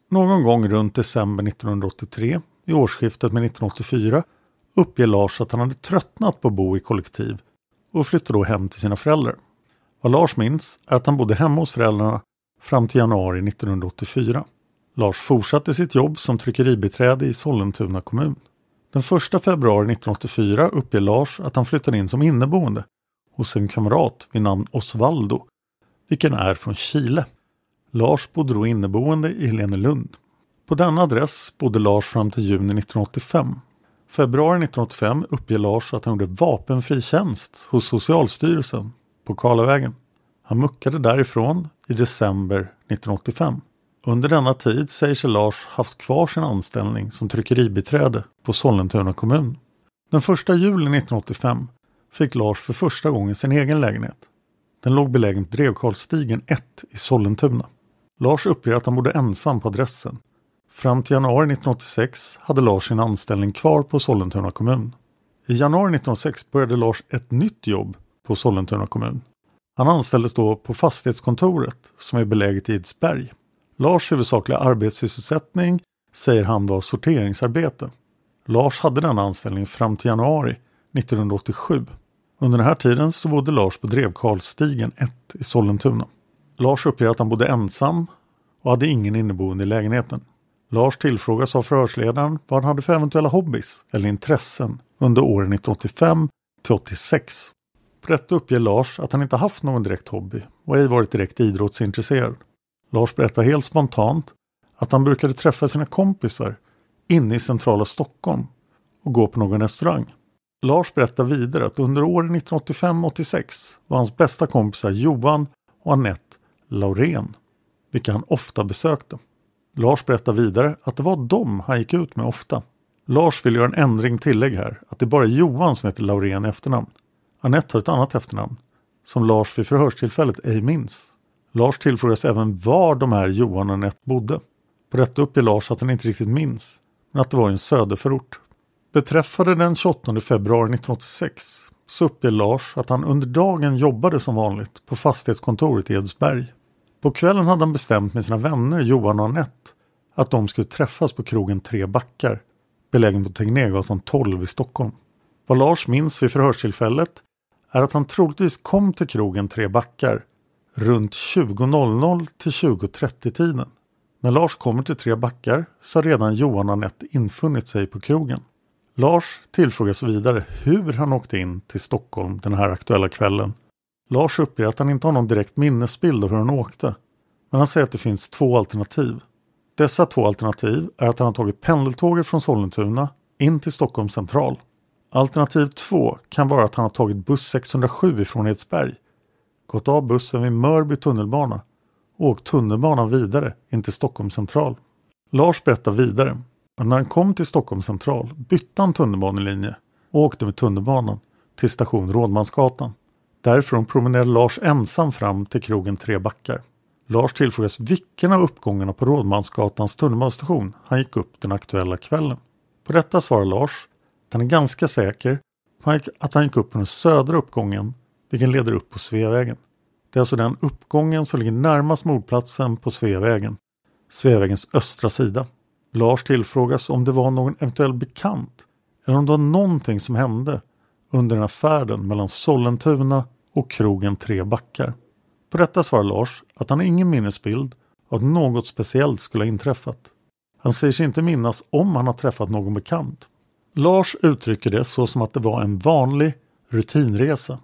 Någon gång runt december 1983, i årsskiftet med 1984, uppger Lars att han hade tröttnat på att bo i kollektiv och flyttade då hem till sina föräldrar. Vad Lars minns är att han bodde hemma hos föräldrarna fram till januari 1984. Lars fortsatte sitt jobb som tryckeribiträde i Sollentuna kommun. Den 1 februari 1984 uppger Lars att han flyttade in som inneboende hos en kamrat vid namn Osvaldo, vilken är från Chile. Lars bodde då inneboende i Helenelund. På denna adress bodde Lars fram till juni 1985. Februari 1985 uppger Lars att han gjorde vapenfri tjänst hos Socialstyrelsen på Karlavägen. Han muckade därifrån i december 1985. Under denna tid säger sig Lars haft kvar sin anställning som tryckeribiträde på Sollentuna kommun. Den 1 juli 1985 fick Lars för första gången sin egen lägenhet. Den låg belägen på Drevkarlsstigen 1 i Sollentuna. Lars uppger att han bodde ensam på adressen. Fram till januari 1986 hade Lars sin anställning kvar på Sollentuna kommun. I januari 1986 började Lars ett nytt jobb på Sollentuna kommun. Han anställdes då på fastighetskontoret som är beläget i Edsberg. Lars huvudsakliga arbetssysselsättning säger han var sorteringsarbete. Lars hade denna anställning fram till januari 1987. Under den här tiden så bodde Lars på Drevkarlsstigen 1 i Sollentuna. Lars uppger att han bodde ensam och hade ingen inneboende i lägenheten. Lars tillfrågas av förhörsledaren vad han hade för eventuella hobbys eller intressen under åren 1985 till 86. På detta uppger Lars att han inte haft någon direkt hobby och ej varit direkt idrottsintresserad. Lars berättar helt spontant att han brukade träffa sina kompisar inne i centrala Stockholm och gå på någon restaurang. Lars berättar vidare att under åren 1985-86 var hans bästa kompisar Johan och Annette Laurén, vilka han ofta besökte. Lars berättar vidare att det var dem han gick ut med ofta. Lars vill göra en ändring tillägg här, att det bara är Johan som heter Laurén i efternamn. Annette har ett annat efternamn, som Lars vid förhörstillfället ej minns. Lars tillfrågas även var de här Johan och Anette bodde. På detta uppger Lars att han inte riktigt minns, men att det var i en söderförort. Beträffande den 28 februari 1986 så uppger Lars att han under dagen jobbade som vanligt på fastighetskontoret i Edsberg. På kvällen hade han bestämt med sina vänner Johan och Anette att de skulle träffas på krogen Tre Backar, belägen på Tegnérgatan 12 i Stockholm. Vad Lars minns vid förhörstillfället är att han troligtvis kom till krogen Tre Backar runt 20.00 till 20.30 tiden. När Lars kommer till Tre Backar så har redan Johan och Anette infunnit sig på krogen. Lars tillfrågas vidare hur han åkte in till Stockholm den här aktuella kvällen. Lars uppger att han inte har någon direkt minnesbild av hur han åkte. Men han säger att det finns två alternativ. Dessa två alternativ är att han har tagit pendeltåget från Sollentuna in till Stockholm central. Alternativ två kan vara att han har tagit buss 607 ifrån Edsberg gått av bussen vid Mörby tunnelbana och åkt tunnelbanan vidare in till Stockholm central. Lars berättar vidare att när han kom till Stockholm central bytte han tunnelbanelinje och åkte med tunnelbanan till station Rådmansgatan. Därifrån promenerade Lars ensam fram till krogen Tre backar. Lars tillfrågas vilken av uppgångarna på Rådmansgatans tunnelbanestation han gick upp den aktuella kvällen. På detta svarar Lars att han är ganska säker på att han gick upp på den södra uppgången, vilken leder upp på Sveavägen. Det är alltså den uppgången som ligger närmast mordplatsen på Sveavägen, Sveavägens östra sida. Lars tillfrågas om det var någon eventuell bekant eller om det var någonting som hände under den här färden mellan Sollentuna och krogen Tre backar. På detta svarar Lars att han har ingen minnesbild av att något speciellt skulle ha inträffat. Han säger sig inte minnas om han har träffat någon bekant. Lars uttrycker det så som att det var en vanlig rutinresa.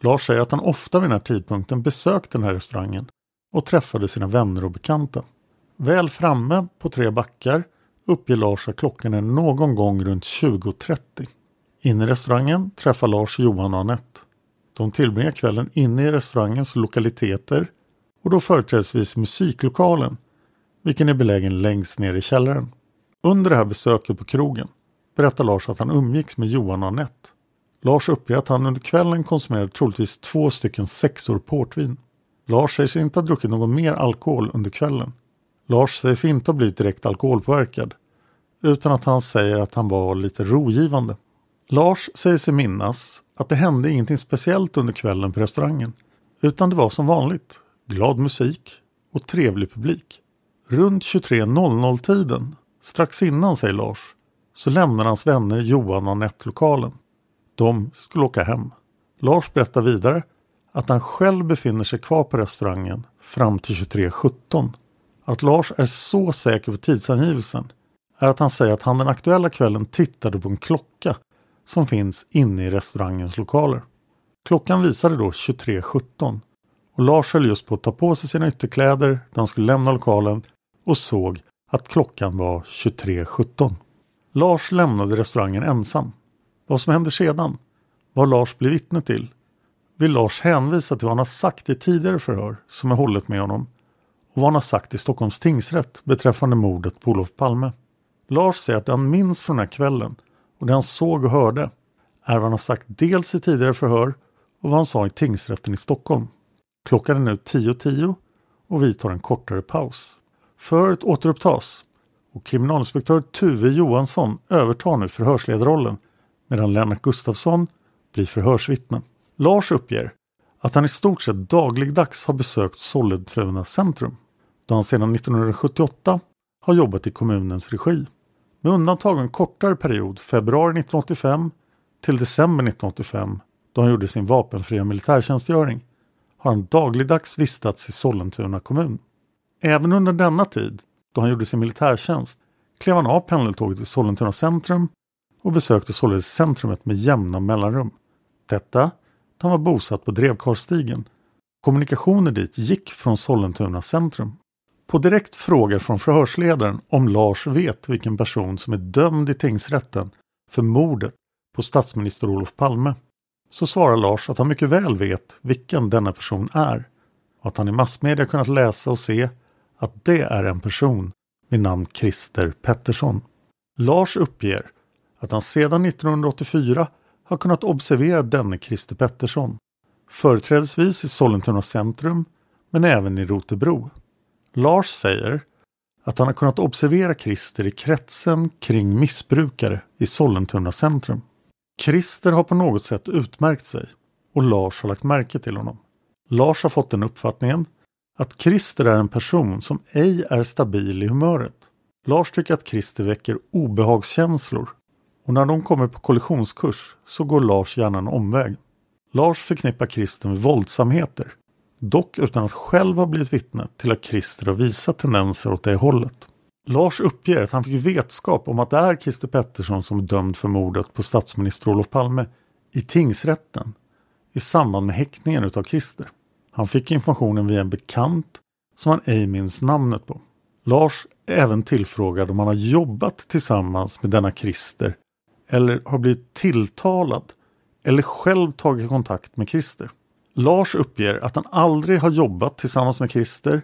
Lars säger att han ofta vid den här tidpunkten besökte den här restaurangen och träffade sina vänner och bekanta. Väl framme på Tre backar uppger Lars att klockan är någon gång runt 20.30. Inne i restaurangen träffar Lars Johan och Anette. De tillbringar kvällen inne i restaurangens lokaliteter och då företrädesvis musiklokalen, vilken är belägen längst ner i källaren. Under det här besöket på krogen berättar Lars att han umgicks med Johan och Anette. Lars uppger att han under kvällen konsumerade troligtvis två stycken sexor portvin. Lars säger sig inte ha druckit någon mer alkohol under kvällen. Lars säger sig inte ha blivit direkt alkoholpåverkad utan att han säger att han var lite rogivande. Lars säger sig minnas att det hände ingenting speciellt under kvällen på restaurangen utan det var som vanligt glad musik och trevlig publik. Runt 23.00 tiden, strax innan säger Lars, så lämnar hans vänner Johan och Anette lokalen. De skulle åka hem. Lars berättar vidare att han själv befinner sig kvar på restaurangen fram till 23.17. Att Lars är så säker på tidsangivelsen är att han säger att han den aktuella kvällen tittade på en klocka som finns inne i restaurangens lokaler. Klockan visade då 23.17 och Lars höll just på att ta på sig sina ytterkläder när han skulle lämna lokalen och såg att klockan var 23.17. Lars lämnade restaurangen ensam. Vad som händer sedan, vad Lars blir vittne till, vill Lars hänvisa till vad han har sagt i tidigare förhör som är hållet med honom och vad han har sagt i Stockholms tingsrätt beträffande mordet på Olof Palme. Lars säger att det han minns från den här kvällen och det han såg och hörde är vad han har sagt dels i tidigare förhör och vad han sa i tingsrätten i Stockholm. Klockan är nu 10.10 .10 och vi tar en kortare paus. Förhöret återupptas och kriminalinspektör Tuve Johansson övertar nu förhörsledarrollen medan Lennart Gustafsson blir förhörsvittne. Lars uppger att han i stort sett dagligdags har besökt Sollentuna centrum då han sedan 1978 har jobbat i kommunens regi. Med undantag av en kortare period, februari 1985 till december 1985, då han gjorde sin vapenfria militärtjänstgöring, har han dagligdags vistats i Sollentuna kommun. Även under denna tid, då han gjorde sin militärtjänst, klev han av pendeltåget vid Sollentuna centrum och besökte således centrumet med jämna mellanrum. Detta då han var bosatt på Drevkarlstigen. Kommunikationer dit gick från Sollentuna centrum. På direkt fråga från förhörsledaren om Lars vet vilken person som är dömd i tingsrätten för mordet på statsminister Olof Palme så svarar Lars att han mycket väl vet vilken denna person är och att han i massmedia kunnat läsa och se att det är en person vid namn Christer Pettersson. Lars uppger att han sedan 1984 har kunnat observera denne Christer Pettersson, företrädesvis i Sollentuna centrum men även i Rotebro. Lars säger att han har kunnat observera Christer i kretsen kring missbrukare i Sollentuna centrum. Christer har på något sätt utmärkt sig och Lars har lagt märke till honom. Lars har fått den uppfattningen att Christer är en person som ej är stabil i humöret. Lars tycker att Christer väcker obehagskänslor och när de kommer på kollisionskurs så går Lars gärna en omväg. Lars förknippar Christer med våldsamheter dock utan att själv ha blivit vittne till att Christer har visat tendenser åt det hållet. Lars uppger att han fick vetskap om att det är Christer Pettersson som är dömd för mordet på statsminister Olof Palme i tingsrätten i samband med häktningen utav Christer. Han fick informationen via en bekant som han ej minns namnet på. Lars är även tillfrågad om han har jobbat tillsammans med denna Christer eller har blivit tilltalad eller själv tagit kontakt med Christer. Lars uppger att han aldrig har jobbat tillsammans med Christer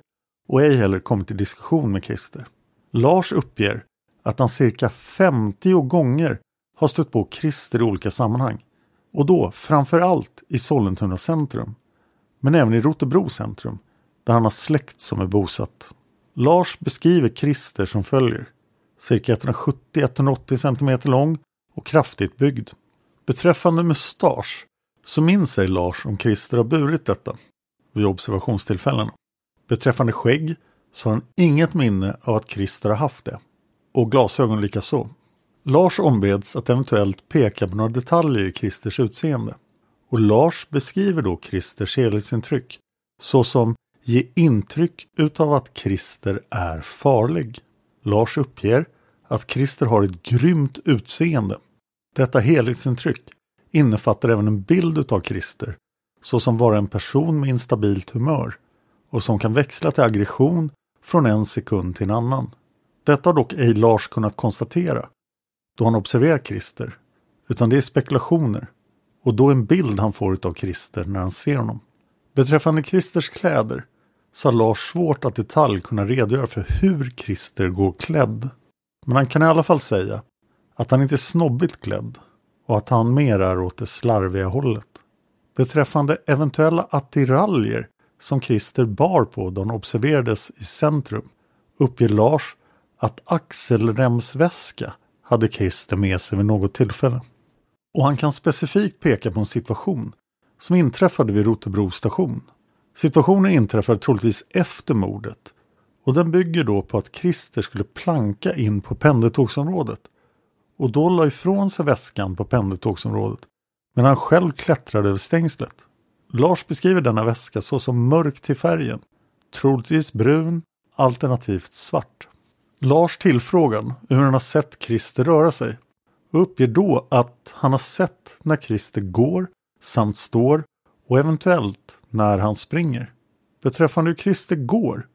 och ej heller kommit i diskussion med Christer. Lars uppger att han cirka 50 gånger har stött på Christer i olika sammanhang. Och då framförallt i Sollentuna centrum. Men även i Rotebro centrum där han har släkt som är bosatt. Lars beskriver Christer som följer. Cirka 170-180 cm lång och kraftigt byggd. Beträffande mustasch så minns sig Lars om Christer har burit detta vid observationstillfällena. Beträffande skägg så har han inget minne av att Christer har haft det. Och glasögon likaså. Lars ombeds att eventuellt peka på några detaljer i Christers utseende. Och Lars beskriver då Christers helhetsintryck såsom ge intryck utav att Christer är farlig. Lars uppger att Christer har ett grymt utseende. Detta helhetsintryck innefattar även en bild utav Christer såsom vara en person med instabilt humör och som kan växla till aggression från en sekund till en annan. Detta har dock ej Lars kunnat konstatera då han observerar Christer, utan det är spekulationer och då en bild han får utav Christer när han ser honom. Beträffande Christers kläder så har Lars svårt att i detalj kunna redogöra för hur Christer går klädd. Men han kan i alla fall säga att han inte är snobbigt klädd och att han mer är åt det slarviga hållet. Beträffande eventuella attiraljer som Christer bar på då han observerades i centrum uppger Lars att axelremsväska hade Christer med sig vid något tillfälle. Och han kan specifikt peka på en situation som inträffade vid Rotebro station. Situationen inträffade troligtvis efter mordet och den bygger då på att Christer skulle planka in på pendeltågsområdet och då la ifrån sig väskan på pendeltågsområdet medan han själv klättrade över stängslet. Lars beskriver denna väska såsom mörk till färgen, troligtvis brun alternativt svart. Lars tillfrågan hur han har sett Christer röra sig och uppger då att han har sett när Christer går samt står och eventuellt när han springer. Beträffande hur Christer går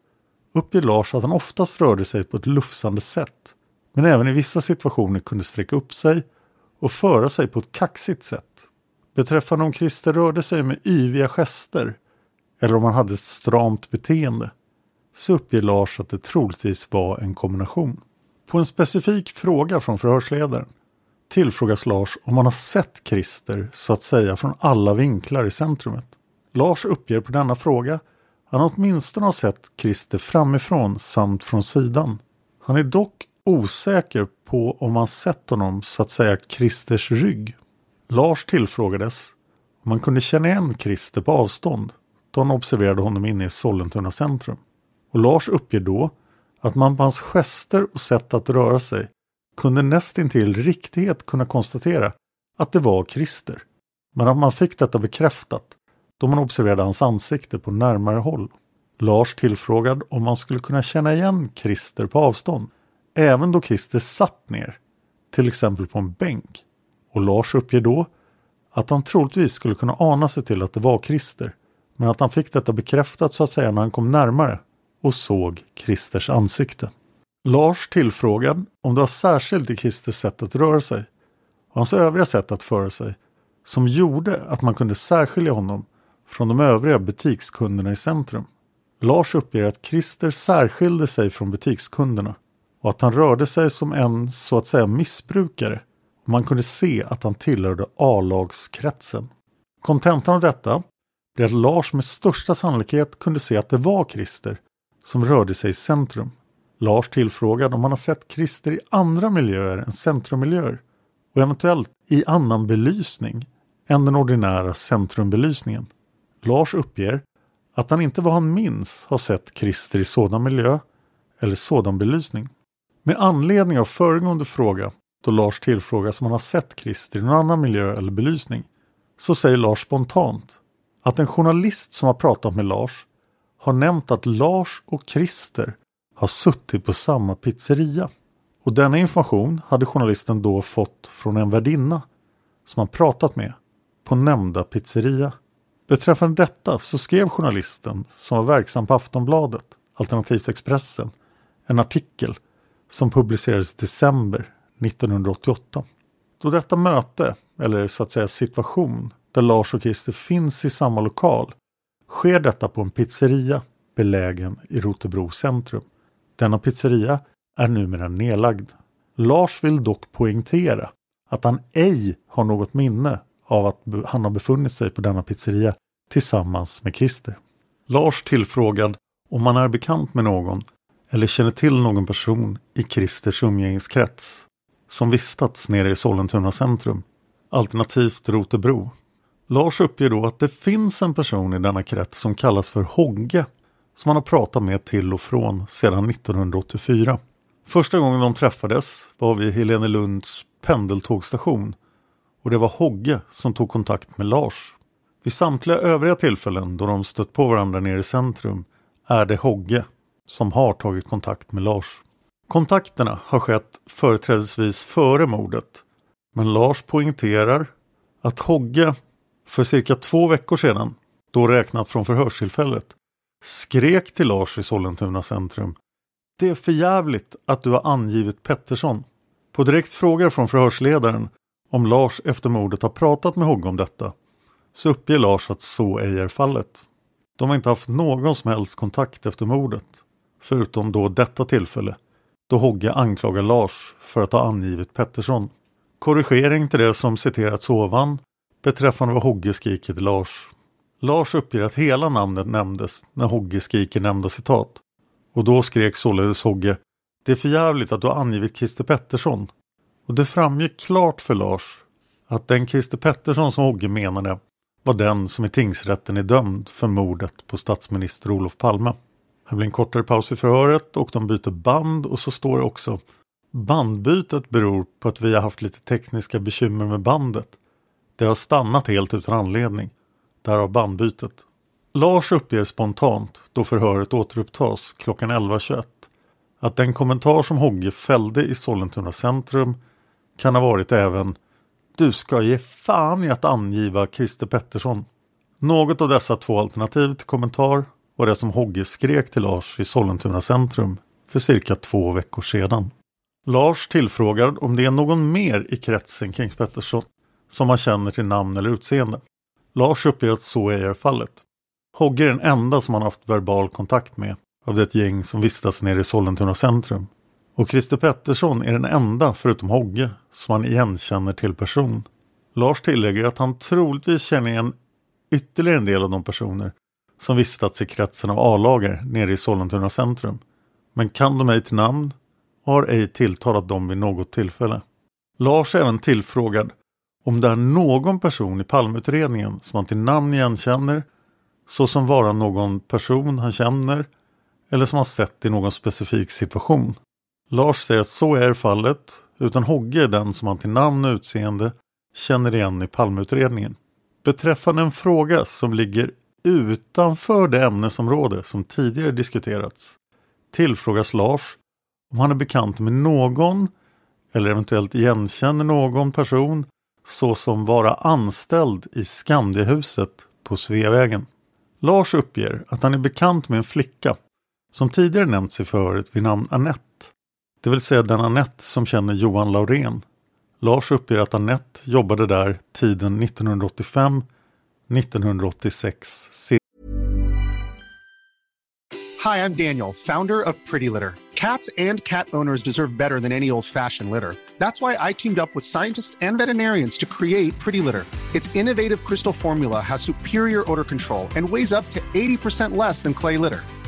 uppger Lars att han oftast rörde sig på ett lufsande sätt men även i vissa situationer kunde sträcka upp sig och föra sig på ett kaxigt sätt. Beträffande om Christer rörde sig med yviga gester eller om han hade ett stramt beteende så uppger Lars att det troligtvis var en kombination. På en specifik fråga från förhörsledaren tillfrågas Lars om han har sett Christer så att säga från alla vinklar i centrumet. Lars uppger på denna fråga han han åtminstone har sett Christer framifrån samt från sidan. Han är dock osäker på om han sett honom så att säga Christers rygg. Lars tillfrågades om man kunde känna igen Christer på avstånd då han observerade honom inne i Sollentuna centrum. Och Lars uppger då att man på hans gester och sätt att röra sig kunde nästintill riktighet kunna konstatera att det var Christer. Men att man fick detta bekräftat då man observerade hans ansikte på närmare håll. Lars tillfrågad om man skulle kunna känna igen Christer på avstånd, även då Christer satt ner, till exempel på en bänk. Och Lars uppger då att han troligtvis skulle kunna ana sig till att det var Christer, men att han fick detta bekräftat så att säga när han kom närmare och såg Christers ansikte. Lars tillfrågad om det var särskilt i Christers sätt att röra sig och hans övriga sätt att föra sig som gjorde att man kunde särskilja honom från de övriga butikskunderna i centrum. Lars uppger att Christer särskilde sig från butikskunderna och att han rörde sig som en så att säga missbrukare man kunde se att han tillhörde A-lagskretsen. Kontentan av detta blir att Lars med största sannolikhet kunde se att det var Christer som rörde sig i centrum. Lars tillfrågad om han har sett Christer i andra miljöer än centrummiljöer och eventuellt i annan belysning än den ordinära centrumbelysningen. Lars uppger att han inte vad han minns har sett Christer i sådan miljö eller sådan belysning. Med anledning av föregående fråga då Lars tillfrågas om han har sett Christer i någon annan miljö eller belysning så säger Lars spontant att en journalist som har pratat med Lars har nämnt att Lars och Christer har suttit på samma pizzeria. Och denna information hade journalisten då fått från en värdinna som han pratat med på nämnda pizzeria. Beträffande detta så skrev journalisten som var verksam på Aftonbladet, alternativt Expressen, en artikel som publicerades i december 1988. Då detta möte, eller så att säga situation, där Lars och Christer finns i samma lokal sker detta på en pizzeria belägen i Rotebro centrum. Denna pizzeria är numera nedlagd. Lars vill dock poängtera att han ej har något minne av att han har befunnit sig på denna pizzeria tillsammans med Christer. Lars tillfrågad om han är bekant med någon eller känner till någon person i Christers umgängeskrets som vistats nere i Sollentuna centrum, alternativt Rotebro. Lars uppger då att det finns en person i denna krets som kallas för Hogge som han har pratat med till och från sedan 1984. Första gången de träffades var vid Helenelunds pendeltågstation och det var Hogge som tog kontakt med Lars. Vid samtliga övriga tillfällen då de stött på varandra nere i centrum är det Hogge som har tagit kontakt med Lars. Kontakterna har skett företrädesvis före mordet men Lars poängterar att Hogge för cirka två veckor sedan, då räknat från förhörstillfället, skrek till Lars i Sollentuna centrum Det är för jävligt att du har angivit Pettersson. På direkt fråga från förhörsledaren om Lars efter mordet har pratat med Hogge om detta så uppger Lars att så ej är fallet. De har inte haft någon som helst kontakt efter mordet. Förutom då detta tillfälle då Hogge anklagar Lars för att ha angivit Pettersson. Korrigering till det som citerats ovan beträffande vad Hogge skriker till Lars. Lars uppger att hela namnet nämndes när Hogge skriker nämnda citat. Och då skrek således Hogge Det är för jävligt att du har angivit Christer Pettersson. Och det framgick klart för Lars att den Christer Pettersson som Hogge menade var den som i tingsrätten är dömd för mordet på statsminister Olof Palme. Här blir en kortare paus i förhöret och de byter band och så står det också Bandbytet beror på att vi har haft lite tekniska bekymmer med bandet. Det har stannat helt utan anledning. Därav bandbytet. Lars uppger spontant, då förhöret återupptas klockan 11.21, att den kommentar som Hogge fällde i Sollentuna centrum kan ha varit även Du ska ge fan i att angiva Christer Pettersson. Något av dessa två alternativ till kommentar var det som Hogge skrek till Lars i Sollentuna centrum för cirka två veckor sedan. Lars tillfrågad om det är någon mer i kretsen kring Pettersson som man känner till namn eller utseende. Lars uppger att så är fallet. Hogge är den enda som han haft verbal kontakt med av det gäng som vistas nere i Sollentuna centrum. Och Christer Pettersson är den enda, förutom Hogge, som han igenkänner till person. Lars tillägger att han troligtvis känner igen ytterligare en del av de personer som vistats i kretsen av A-lager nere i Sollentuna centrum. Men kan de ej till namn och har ej tilltalat dem vid något tillfälle. Lars är även tillfrågad om det är någon person i palmutredningen som han till namn igenkänner såsom vara någon person han känner eller som han sett i någon specifik situation. Lars säger att så är fallet utan Hogge är den som han till namn och utseende känner igen i palmutredningen. Beträffande en fråga som ligger utanför det ämnesområde som tidigare diskuterats tillfrågas Lars om han är bekant med någon eller eventuellt igenkänner någon person såsom vara anställd i Skandiahuset på Sveavägen. Lars uppger att han är bekant med en flicka som tidigare nämnts i förhöret vid namn Annette. Det vill säga den Annette som känner Johan Laurén. Lars uppger att Annette jobbade där tiden 1985-1986. Hi, I'm Daniel, founder of Pretty Litter. Cats and cat owners deserve better than any old-fashioned litter. That's why I teamed up with scientists and veterinarians to create Pretty Litter. Its innovative crystal formula has superior odor control and weighs up to 80% less than clay litter.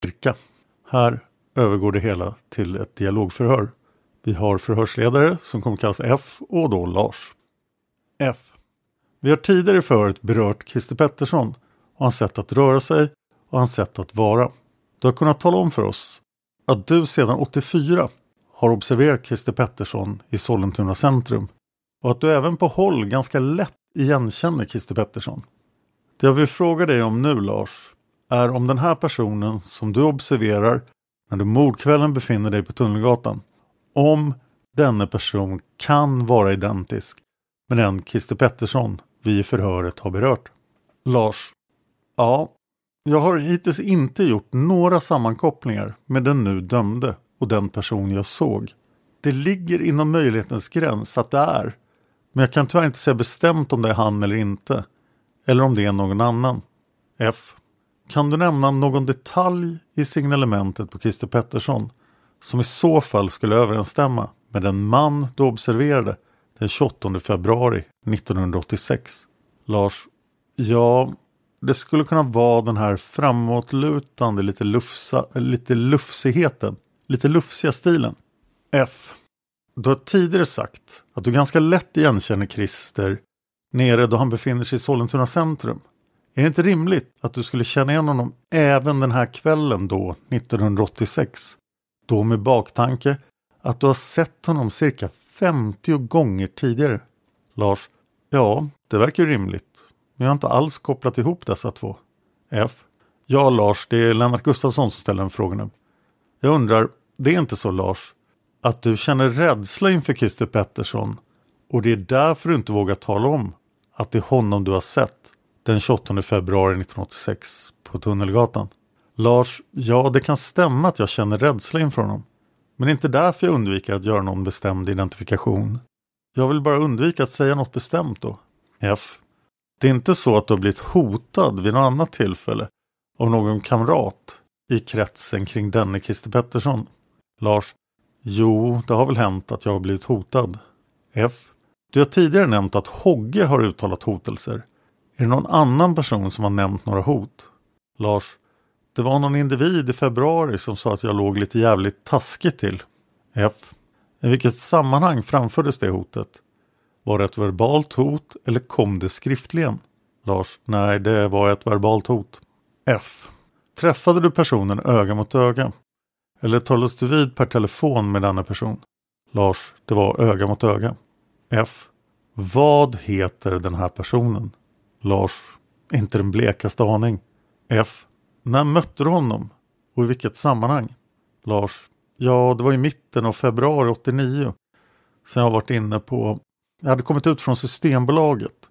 Styrka. Här övergår det hela till ett dialogförhör. Vi har förhörsledare som kommer kallas F och då Lars. F. Vi har tidigare i förhöret berört Christer Pettersson och hans sätt att röra sig och hans sätt att vara. Du har kunnat tala om för oss att du sedan 84 har observerat Christer Pettersson i Sollentuna centrum och att du även på håll ganska lätt igenkänner Christer Pettersson. Det jag vill fråga dig om nu Lars är om den här personen som du observerar när du mordkvällen befinner dig på Tunnelgatan. Om denne person kan vara identisk med den Christer Pettersson vi i förhöret har berört. Lars. Ja, jag har hittills inte gjort några sammankopplingar med den nu dömde och den person jag såg. Det ligger inom möjlighetens gräns att det är. Men jag kan tyvärr inte säga bestämt om det är han eller inte. Eller om det är någon annan. F. Kan du nämna någon detalj i signalementet på Christer Pettersson som i så fall skulle överensstämma med den man du observerade den 28 februari 1986? Lars. Ja, det skulle kunna vara den här framåtlutande, lite, lufsa, lite lufsigheten, lite lufsiga stilen. F. Du har tidigare sagt att du ganska lätt igenkänner Christer nere då han befinner sig i Sollentuna centrum. Är det inte rimligt att du skulle känna igen honom även den här kvällen då, 1986? Då med baktanke att du har sett honom cirka 50 gånger tidigare. Lars, ja, det verkar rimligt. Men jag har inte alls kopplat ihop dessa två. F. Ja, Lars, det är Lennart Gustafsson som ställer den frågan nu. Jag undrar, det är inte så Lars, att du känner rädsla inför Christer Pettersson och det är därför du inte vågar tala om att det är honom du har sett den 28 februari 1986 på Tunnelgatan. Lars, ja det kan stämma att jag känner rädsla inför honom. Men det är inte därför jag undviker att göra någon bestämd identifikation. Jag vill bara undvika att säga något bestämt då. F. Det är inte så att du har blivit hotad vid något annat tillfälle av någon kamrat i kretsen kring denne Christer Pettersson. Lars. Jo, det har väl hänt att jag har blivit hotad. F. Du har tidigare nämnt att Hogge har uttalat hotelser. Är det någon annan person som har nämnt några hot? Lars. Det var någon individ i februari som sa att jag låg lite jävligt taskigt till. F. I vilket sammanhang framfördes det hotet? Var det ett verbalt hot eller kom det skriftligen? Lars. Nej, det var ett verbalt hot. F. Träffade du personen öga mot öga? Eller talades du vid per telefon med denna person? Lars. Det var öga mot öga. F. Vad heter den här personen? Lars. Inte den blekaste aning. F. När mötte du honom? Och i vilket sammanhang? Lars. Ja, det var i mitten av februari 89. Sen jag varit inne på... Jag hade kommit ut från Systembolaget.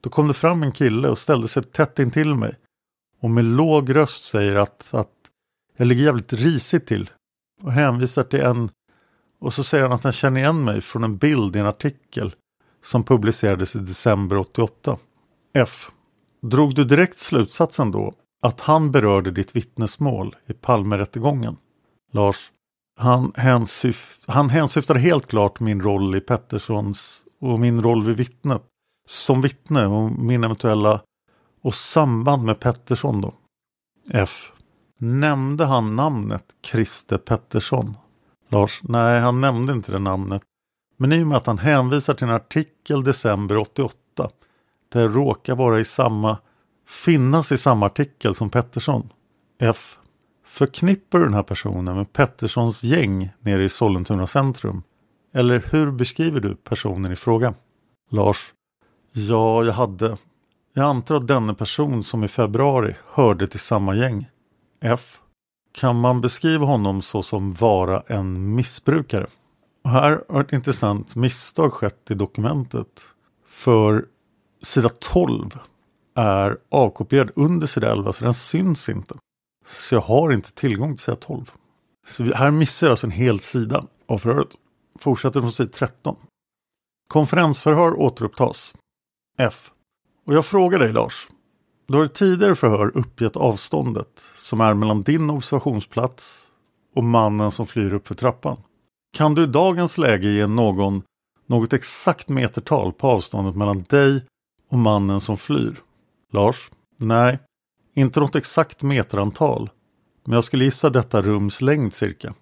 Då kom det fram en kille och ställde sig tätt intill mig. Och med låg röst säger att, att jag ligger jävligt risigt till. Och hänvisar till en... Och så säger han att han känner igen mig från en bild i en artikel som publicerades i december 88. F. Drog du direkt slutsatsen då att han berörde ditt vittnesmål i Palmerättegången? Lars. Han, hänsyf han hänsyftade helt klart min roll i Petterssons och min roll vid vittnet. Som vittne och min eventuella och samband med Pettersson då. F. Nämnde han namnet Christer Pettersson? Lars. Nej, han nämnde inte det namnet. Men i och med att han hänvisar till en artikel december 88 det råkar vara i samma, finnas i samma artikel som Pettersson. F. Förknippar du den här personen med Petterssons gäng nere i Sollentuna centrum? Eller hur beskriver du personen i fråga? Lars. Ja, jag hade. Jag antar att denne person som i februari hörde till samma gäng. F. Kan man beskriva honom så som vara en missbrukare? Och här har ett intressant misstag skett i dokumentet. För sida 12 är avkopierad under sida 11 så den syns inte. Så jag har inte tillgång till sida 12. Så här missar jag alltså en hel sida av förhöret. Fortsätter från sida 13. Konferensförhör återupptas. F. Och jag frågar dig Lars. Du har i tidigare förhör uppgett avståndet som är mellan din observationsplats och mannen som flyr upp för trappan. Kan du i dagens läge ge någon något exakt metertal på avståndet mellan dig och mannen som flyr? Lars? Nej, inte något exakt meterantal. Men jag skulle gissa detta rums längd cirka.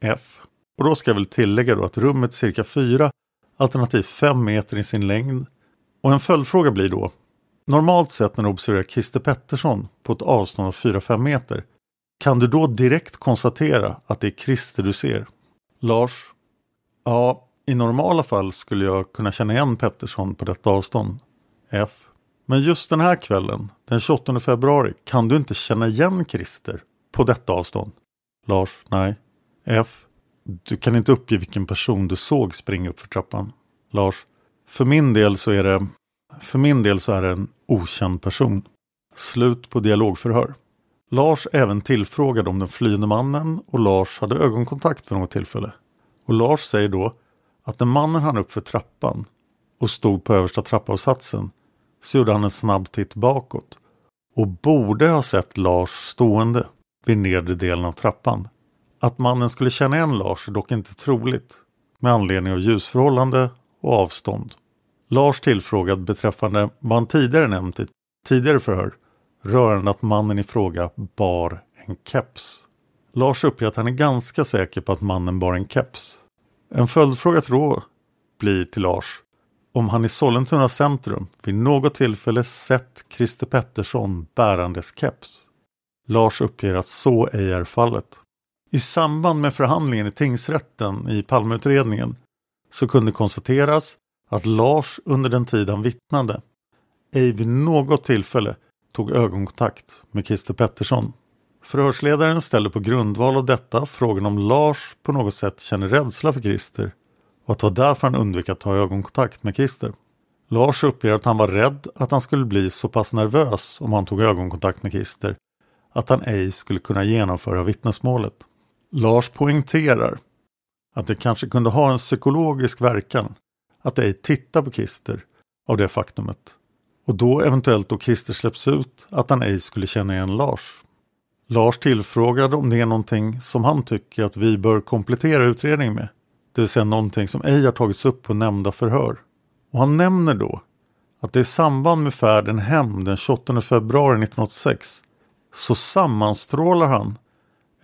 F. Och då ska jag väl tillägga då att rummet är cirka 4 alternativt 5 meter i sin längd. Och en följdfråga blir då. Normalt sett när du observerar Christer Pettersson på ett avstånd av 4-5 meter kan du då direkt konstatera att det är Christer du ser? Lars? Ja, i normala fall skulle jag kunna känna igen Pettersson på detta avstånd. F. Men just den här kvällen, den 28 februari, kan du inte känna igen Christer på detta avstånd? Lars? Nej. F. Du kan inte uppge vilken person du såg springa upp för trappan. Lars? För min del så är det för min del så är det en okänd person. Slut på dialogförhör. Lars även tillfrågad om den flyende mannen och Lars hade ögonkontakt för något tillfälle. Och Lars säger då att när mannen hann upp för trappan och stod på översta trappavsatsen så gjorde han en snabb titt bakåt och borde ha sett Lars stående vid nedre delen av trappan. Att mannen skulle känna igen Lars är dock inte troligt med anledning av ljusförhållande och avstånd. Lars tillfrågad beträffande vad han tidigare nämnt i tidigare förhör rörande att mannen i fråga bar en keps. Lars uppger att han är ganska säker på att mannen bar en keps. En följdfråga till då blir till Lars om han i Sollentuna centrum vid något tillfälle sett Christer Pettersson bärandes keps. Lars uppger att så ej är fallet. I samband med förhandlingen i tingsrätten i Palmeutredningen så kunde konstateras att Lars under den tid han vittnade ej vid något tillfälle tog ögonkontakt med Christer Pettersson. Förhörsledaren ställer på grundval av detta frågan om Lars på något sätt känner rädsla för Christer och att det var därför han undvek att ta ögonkontakt med Christer. Lars uppger att han var rädd att han skulle bli så pass nervös om han tog ögonkontakt med Christer att han ej skulle kunna genomföra vittnesmålet. Lars poängterar att det kanske kunde ha en psykologisk verkan att ej titta på Christer av det faktumet och då eventuellt då Christer släpps ut att han ej skulle känna igen Lars. Lars tillfrågade om det är någonting som han tycker att vi bör komplettera utredningen med. Det vill säga någonting som ej har tagits upp på nämnda förhör. Och han nämner då att det i samband med färden hem den 28 februari 1986 så sammanstrålar han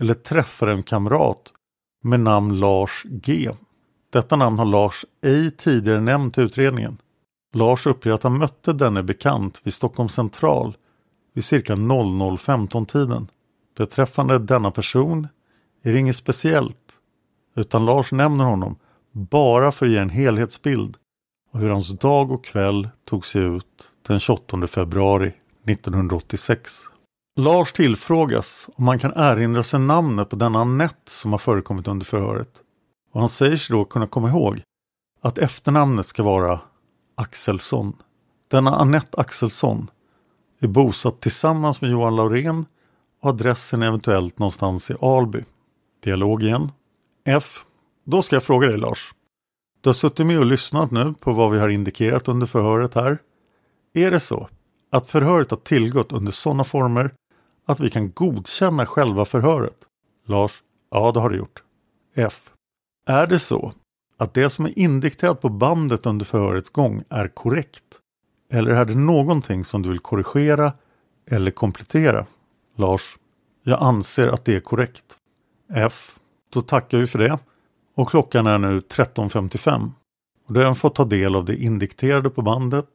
eller träffar en kamrat med namn Lars G. Detta namn har Lars ej tidigare nämnt i utredningen. Lars uppger att han mötte denne bekant vid Stockholms central vid cirka 00.15-tiden. Beträffande denna person är det inget speciellt utan Lars nämner honom bara för att ge en helhetsbild av hur hans dag och kväll tog sig ut den 28 februari 1986. Lars tillfrågas om han kan erinra sig namnet på denna Annette som har förekommit under förhöret. Och han säger sig då kunna komma ihåg att efternamnet ska vara Axelsson. Denna Annette Axelsson är bosatt tillsammans med Johan Laurén och adressen är eventuellt någonstans i Alby. Dialog igen. F. Då ska jag fråga dig Lars. Du har suttit med och lyssnat nu på vad vi har indikerat under förhöret här. Är det så att förhöret har tillgått under sådana former att vi kan godkänna själva förhöret? Lars. Ja, det har det gjort. F. Är det så att det som är indikterat på bandet under förhörets gång är korrekt? Eller är det någonting som du vill korrigera eller komplettera? Lars. Jag anser att det är korrekt. F. Då tackar vi för det. Och klockan är nu 13.55. Och då har jag fått ta del av det indikterade på bandet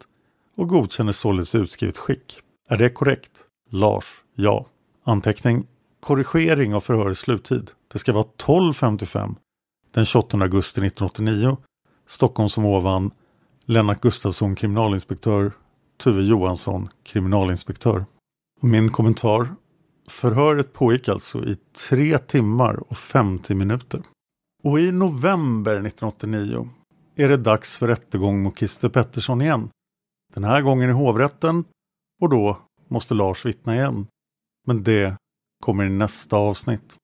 och godkänner således utskrivet skick. Är det korrekt? Lars. Ja. Anteckning. Korrigering av förhörets sluttid. Det ska vara 12.55 den 28 augusti 1989. Stockholm som ovan. Lennart Gustafsson kriminalinspektör. Tuve Johansson kriminalinspektör. Min kommentar. Förhöret pågick alltså i tre timmar och 50 minuter. Och i november 1989 är det dags för rättegång mot Christer Pettersson igen. Den här gången i hovrätten Och då måste Lars vittna igen. Men det kommer i nästa avsnitt.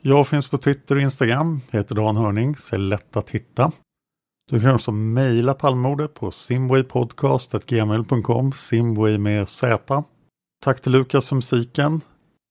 Jag finns på Twitter och Instagram, heter Dan Hörning, så är lätt att hitta. Du kan också mejla Palmemordet på simwaypodcast.gmail.com, simway med Z. Tack till Lukas för musiken